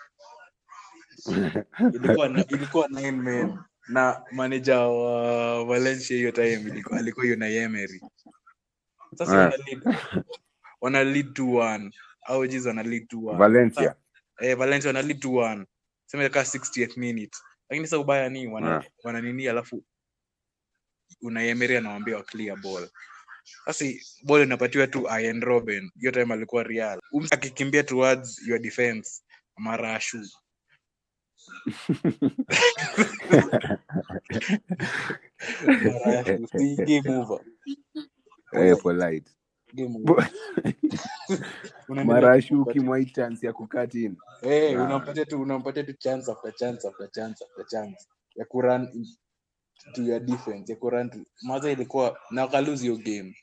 Speaker 3: ilikuwa na, ilikuwa 9 men na manager wa Valencia hiyo time ilikuwa alikuwa Unai Emery. Sasa wana lead wana lead 2-1 au jiz wana lead 2-1
Speaker 2: valencia.
Speaker 3: Eh, Valencia wana lead 2-1 sema kaa 60th minute. Lakini sasa ubaya ni wana,
Speaker 2: yeah.
Speaker 3: wana nini alafu Unai Emery anawaambia wa clear ball. Sasa ball inapatiwa tu Ian Robben. Hiyo time alikuwa Real. Ums akikimbia towards your defense. Marashu game over
Speaker 2: eh, polite
Speaker 3: game over
Speaker 2: ukimwai chance ya kukat in
Speaker 3: Eh,
Speaker 2: Ah.
Speaker 3: unampatia tu unampatia tu chance after chance after chance after chance ya kurun in- to your defense ya kurun to maza ilikuwa na wakalose hiyo game.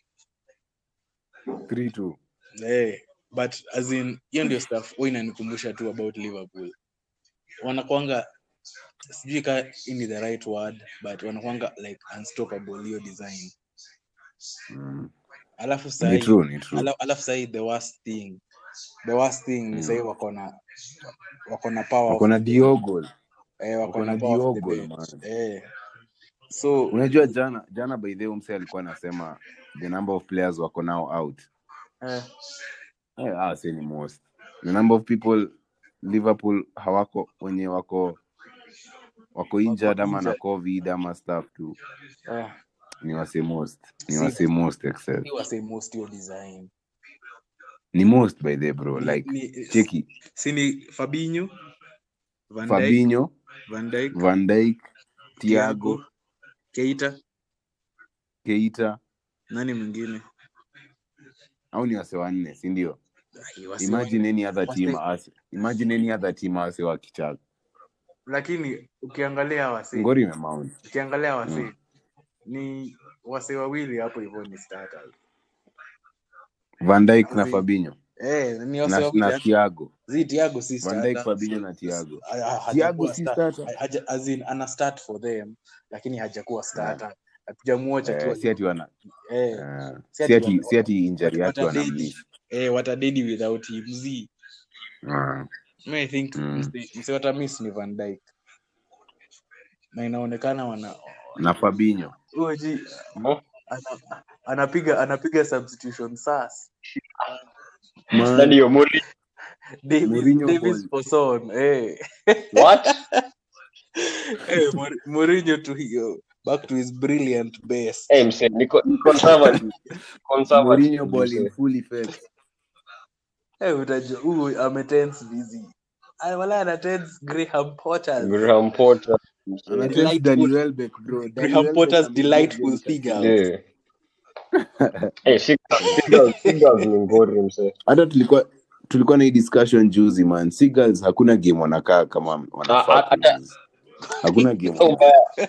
Speaker 2: 3-2
Speaker 3: eh but as in hiyo ndio stuff huwa inanikumbusha tu about liverpool wanakwanga sijui ka ini the right word but wanakwanga like unstoppable hiyo design.
Speaker 2: Mm.
Speaker 3: alafu ala- alafu sahii the worst thing. The worst thing
Speaker 2: Mm.
Speaker 3: sahii wako na wako na power
Speaker 2: wako na
Speaker 3: the
Speaker 2: diogo
Speaker 3: eh, wako na
Speaker 2: na
Speaker 3: power of the
Speaker 2: Diogo,
Speaker 3: eh. So
Speaker 2: unajua jana jana by the way mse alikuwa anasema the number of players wako now out.
Speaker 3: Eh,
Speaker 2: eh, ah, say ni most. The number of people liverpool hawako wenye wako wako injured ama na covid ama stuff tu.
Speaker 3: Eh,
Speaker 2: ni wase most ni wase most excel.
Speaker 3: Si wase most hiyo design.
Speaker 2: Ni most by the bro like
Speaker 3: ni-
Speaker 2: cheki.
Speaker 3: si ni Fabinho Van Dijk
Speaker 2: fabinho
Speaker 3: Van Dijk
Speaker 2: van dijk
Speaker 3: Thiago Keita.
Speaker 2: Keita.
Speaker 3: Nani mwingine?
Speaker 2: Au ni wase wanne
Speaker 3: si ndio?
Speaker 2: Imagine any other team as imagine any other team wase wakichaka
Speaker 3: lakini ukiangalia wase
Speaker 2: ngori imemount
Speaker 3: ukiangalia wase
Speaker 2: Mm.
Speaker 3: ni wase wawili hapo hivyo ni starters
Speaker 2: van dijk na fabinho.
Speaker 3: Eh ni wase
Speaker 2: na, na tiago
Speaker 3: zi Thiago si
Speaker 2: van dijk fabinho na tiago
Speaker 3: Ha- ha-
Speaker 2: tiago
Speaker 3: hajakuwa
Speaker 2: si starter.
Speaker 3: haja, as in, ana start for them lakini hajakuwa starter. Hatujamuocha
Speaker 2: eh, si ati wana
Speaker 3: eh, si ati
Speaker 2: injury yake wanamlisha.
Speaker 3: Eh, watadedi without him. Zi Me, I think
Speaker 2: Mm.
Speaker 3: mse mse watamiss ni Van Dijk na inaonekana wana
Speaker 2: na fabinho.
Speaker 3: Ana, anapiga anapiga substitution sas. Davis Davis eh.
Speaker 1: What?
Speaker 3: eh Mourinho to hiyo back to his brilliant base
Speaker 1: hey, mse, ni co- conservative. Conservative,
Speaker 2: Mourinho ball full effect
Speaker 3: eh utajua huyu ametense busy. Ah, wala ana tense Graham Potter
Speaker 1: Graham Potter,
Speaker 2: ana tense Danny Welbeck bro. Danny
Speaker 3: Graham
Speaker 2: Welbeck
Speaker 3: Potter's
Speaker 2: ameingia
Speaker 3: delightful
Speaker 2: game
Speaker 3: figure.
Speaker 1: Yeah. Eh, Seagulls- Seagulls- Seagulls ni ngori mse.
Speaker 2: hata tulikuwa tulikuwa na hii discussion juzi man. Seagulls hakuna game wanakaa kama
Speaker 1: Ah,
Speaker 2: wanafaa
Speaker 1: ah, hata-
Speaker 2: kulose. hakuna game
Speaker 1: So
Speaker 2: wanakaa.
Speaker 1: mbaya.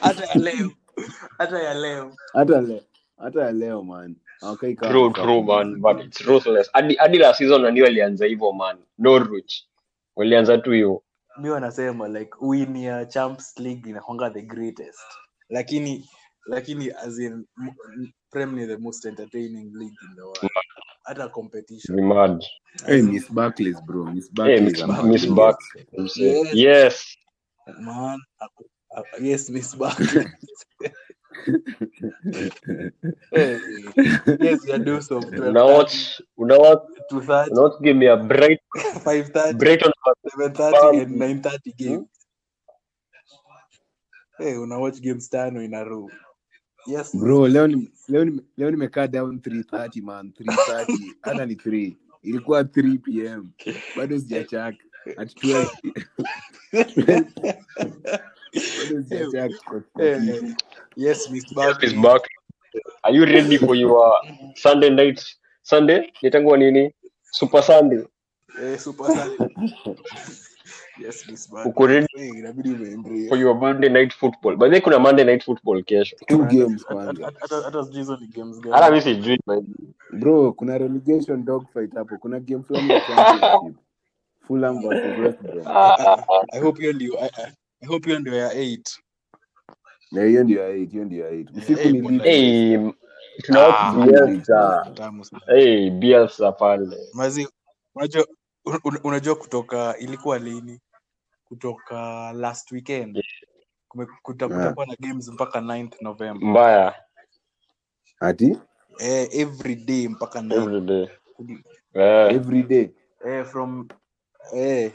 Speaker 3: hata ya leo. Hata ya leo.
Speaker 2: Hata leo hata ya leo man hawakai
Speaker 1: True, true, man, but it's ruthless. Hadi hadi la season nani walianza hivyo man. Norwich. Walianza tu hiyo.
Speaker 3: mi wanasema like win ya champs league inakwanga the greatest lakini lakini as in prem ni the most entertaining league in the world hata competition
Speaker 1: Ni mad.
Speaker 2: Hey, Miss Barclays, bro. Miss
Speaker 1: Hey, Miss, Miss
Speaker 3: yes
Speaker 1: Yes.
Speaker 3: man aku- aku- yes miss Barkley. hey, yes of
Speaker 1: Una watch, una watch,
Speaker 3: 2:30
Speaker 1: una watch game Bright,
Speaker 3: 5:30
Speaker 1: Brighton
Speaker 3: 7:30 and 9:30 games hey una watch games tano in a row. Yes.
Speaker 2: Bro leo ni- leo ni- leo nimekaa down 330 man. 330 hata ni 3 ilikuwa 3 pm bado sijachak at 12 kwa
Speaker 3: Eh,
Speaker 2: kitu.
Speaker 3: yes miss
Speaker 1: Yes, Miss
Speaker 3: Barkley.
Speaker 1: Are you ready for your Sunday night? Sunday? Nitangwa nini? Super Sunday.
Speaker 3: Eh, super Sunday. yes miss Barkley.
Speaker 1: Uko ready
Speaker 3: Eh, inabidi
Speaker 1: for your Monday night football? By the way, kuna Monday night football kesho.
Speaker 2: two games kwanza
Speaker 3: hata- hata- hata sijui hizo ni games
Speaker 1: Hata
Speaker 3: gani
Speaker 1: mimi sijui.
Speaker 2: bro kuna relegation dogfight hapo kuna game fulani ya championship fulham versus west brom
Speaker 1: ah.
Speaker 3: I hope hiyo ndio I, hope hiyo ndio ya 8
Speaker 2: na hiyo ndio ya 8 hiyo ndio ya 8 usiku
Speaker 3: Eh,
Speaker 2: ni
Speaker 1: Hey,
Speaker 3: Ah,
Speaker 1: pale.
Speaker 3: mazi unajua un- un- unajua kutoka ilikuwa lini? Kutoka last weekend. Kume- kuta-
Speaker 2: Ah.
Speaker 3: kutakuwa na games mpaka 9th november.
Speaker 1: Mbaya.
Speaker 2: ati?
Speaker 3: Eh, every day mpaka
Speaker 1: Every day. Eh.
Speaker 2: every day.
Speaker 3: Eh, from eh,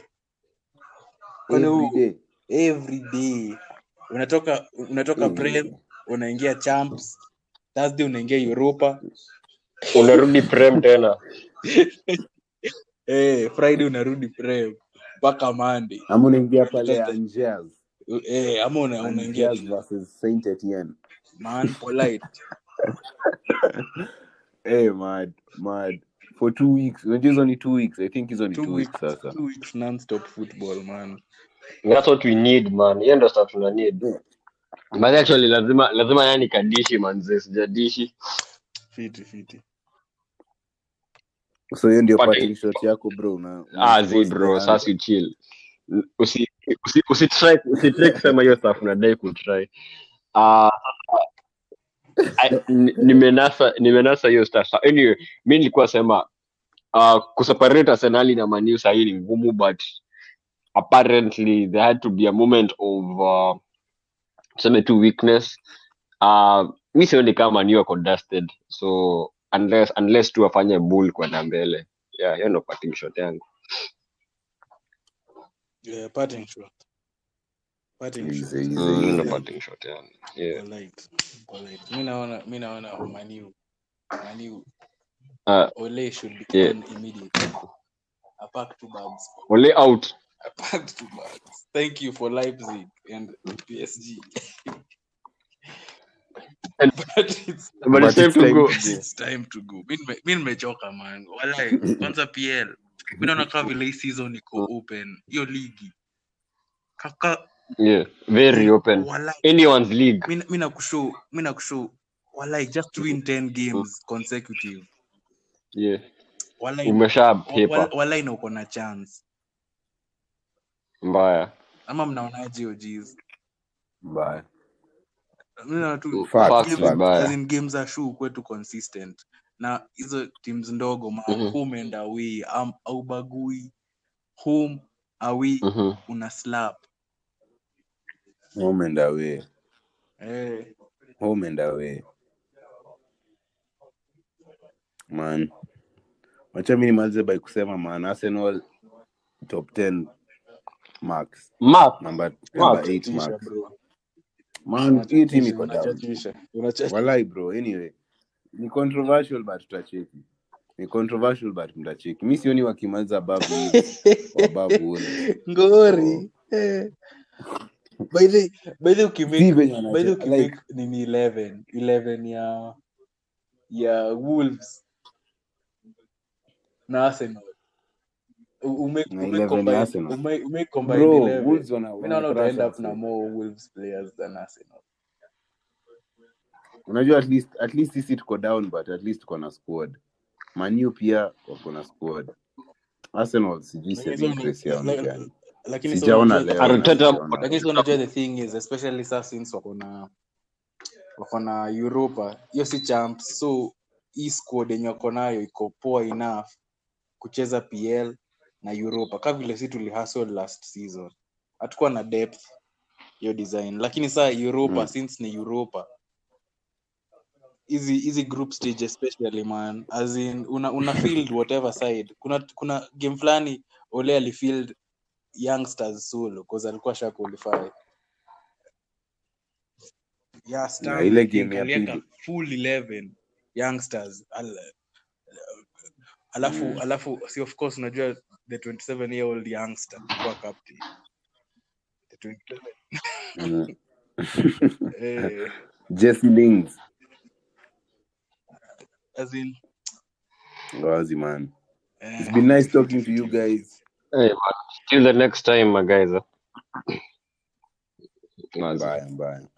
Speaker 2: every day
Speaker 3: every day. Unatoka unatoka
Speaker 2: Eh,
Speaker 3: prem unaingia champs. Thursday unaingia europa.
Speaker 1: Unarudi Prem tena.
Speaker 3: eh, friday unarudi prem. Mpaka monday.
Speaker 2: Ama unaingia pale
Speaker 3: Just-
Speaker 2: Angers.
Speaker 3: Eh, ama una, unaingia
Speaker 2: versus Saint Etienne.
Speaker 3: Man polite.
Speaker 2: Hey mad mad. For two weeks. Unajua hizo ni two weeks. I think hizo ni
Speaker 3: two
Speaker 2: two weeks
Speaker 3: weeks
Speaker 2: sasa.
Speaker 3: two weeks non-stop football man
Speaker 1: That's what we need man. Hiyo ndio stuff tuna need. But actually lazima lazima yani kadishi manze sijadishi.
Speaker 3: fiti fiti
Speaker 2: so hiyo ndio
Speaker 1: Pate-
Speaker 2: parting shot yako bro una
Speaker 1: Ah, zi bro, sasa you chill. Usi usi usi try usi try kusema hiyo stuff unadai ku try. Ah, I- ni- nimenasa nimenasa hiyo stuff. Anyway, mimi nilikuwa sema uh, kuseparate Arsenal na Man sahii ni ngumu but apparently there had to be a moment of uh, tuseme tu weakness. Uh, mi sioni kama Man U wako dusted so unless unless tu wafanye bull kwenda mbele yeah hiyo ndo parting shot yangu.
Speaker 3: Yeah, parting shot. Parting shot.
Speaker 2: Easy, easy,
Speaker 1: Mm,
Speaker 2: easy.
Speaker 1: parting shot yangu. Yeah.
Speaker 3: Polite polite. Mi naona mi naona maniu maniu
Speaker 1: uh,
Speaker 3: ole should be
Speaker 1: Yeah.
Speaker 3: immediately. A pack two bags
Speaker 1: Ole out
Speaker 3: thank you for leipzig and psg
Speaker 1: And-
Speaker 3: but it's
Speaker 1: but,
Speaker 2: But
Speaker 1: it's time
Speaker 2: it's
Speaker 1: to
Speaker 2: time to go.
Speaker 3: it's time to go. Mi nime- nimechoka man. Walai kwanza pl mi naona kama vile hii season iko open. Hiyo ligi. Kaka
Speaker 1: yeah very open.
Speaker 3: Walai.
Speaker 1: Anyone's league.
Speaker 3: Mi nakushow mi nakushow walai just win 10 games consecutive.
Speaker 1: Yeah.
Speaker 3: Walai.
Speaker 1: Umesha paper.
Speaker 3: walai na uko na chance
Speaker 1: mbaya.
Speaker 3: Ama mnaonaje
Speaker 2: Mbaya.
Speaker 3: as in games za shuu kwetu consistent. Na hizo teams ndogo ma home and away am, aubagui home
Speaker 1: mm-hmm.
Speaker 3: una slap.
Speaker 2: Home and away
Speaker 3: eh.
Speaker 2: Home and away man. Wacha mi nimalize by kusema man arsenal top 10 max.
Speaker 1: Mark
Speaker 2: number number 8
Speaker 3: unachachisha
Speaker 2: max. man hii team iko down. Walai bro anyway. Ni controversial but tutacheki. Ni controversial but mtacheki Mimi sioni wakimaliza babu or above
Speaker 3: ngori. By the by the ukimake by the ukimake
Speaker 2: like
Speaker 3: nini 11 11 ya ya wolves. Na arsenal
Speaker 2: unajua at least at least sisi tuko down but at least tuko na squad. Manu pia wako na squad. Arsenal sijui sijaona sijaona
Speaker 3: unajua the thing is especially wako na wako na europa. Hiyo si champs. So hii squad yenye wako nayo iko poa enough kucheza pl na europa ka vile si last season hatukuwa na depth hiyo design lakini saa europa
Speaker 2: Mm.
Speaker 3: since ni europa hizi hizi group stage especially man as in una, una field whatever side kuna kuna game fulani ole alifield youngsters solo cause alikuwa sha qualify yeah
Speaker 2: ile game ya pili.
Speaker 3: full 11 youngsters Al, alafu
Speaker 2: Mm.
Speaker 3: alafu si of course unajua the 27 year old youngster kwa captain the 27
Speaker 2: Mm.
Speaker 3: eh,
Speaker 2: Jesse Lings.
Speaker 3: as in
Speaker 2: Wazi man. It's
Speaker 3: eh,
Speaker 2: been nice talking to you guys.
Speaker 1: Hey, man. Till the next time, my guys. eh.
Speaker 2: Mbaya mbaya.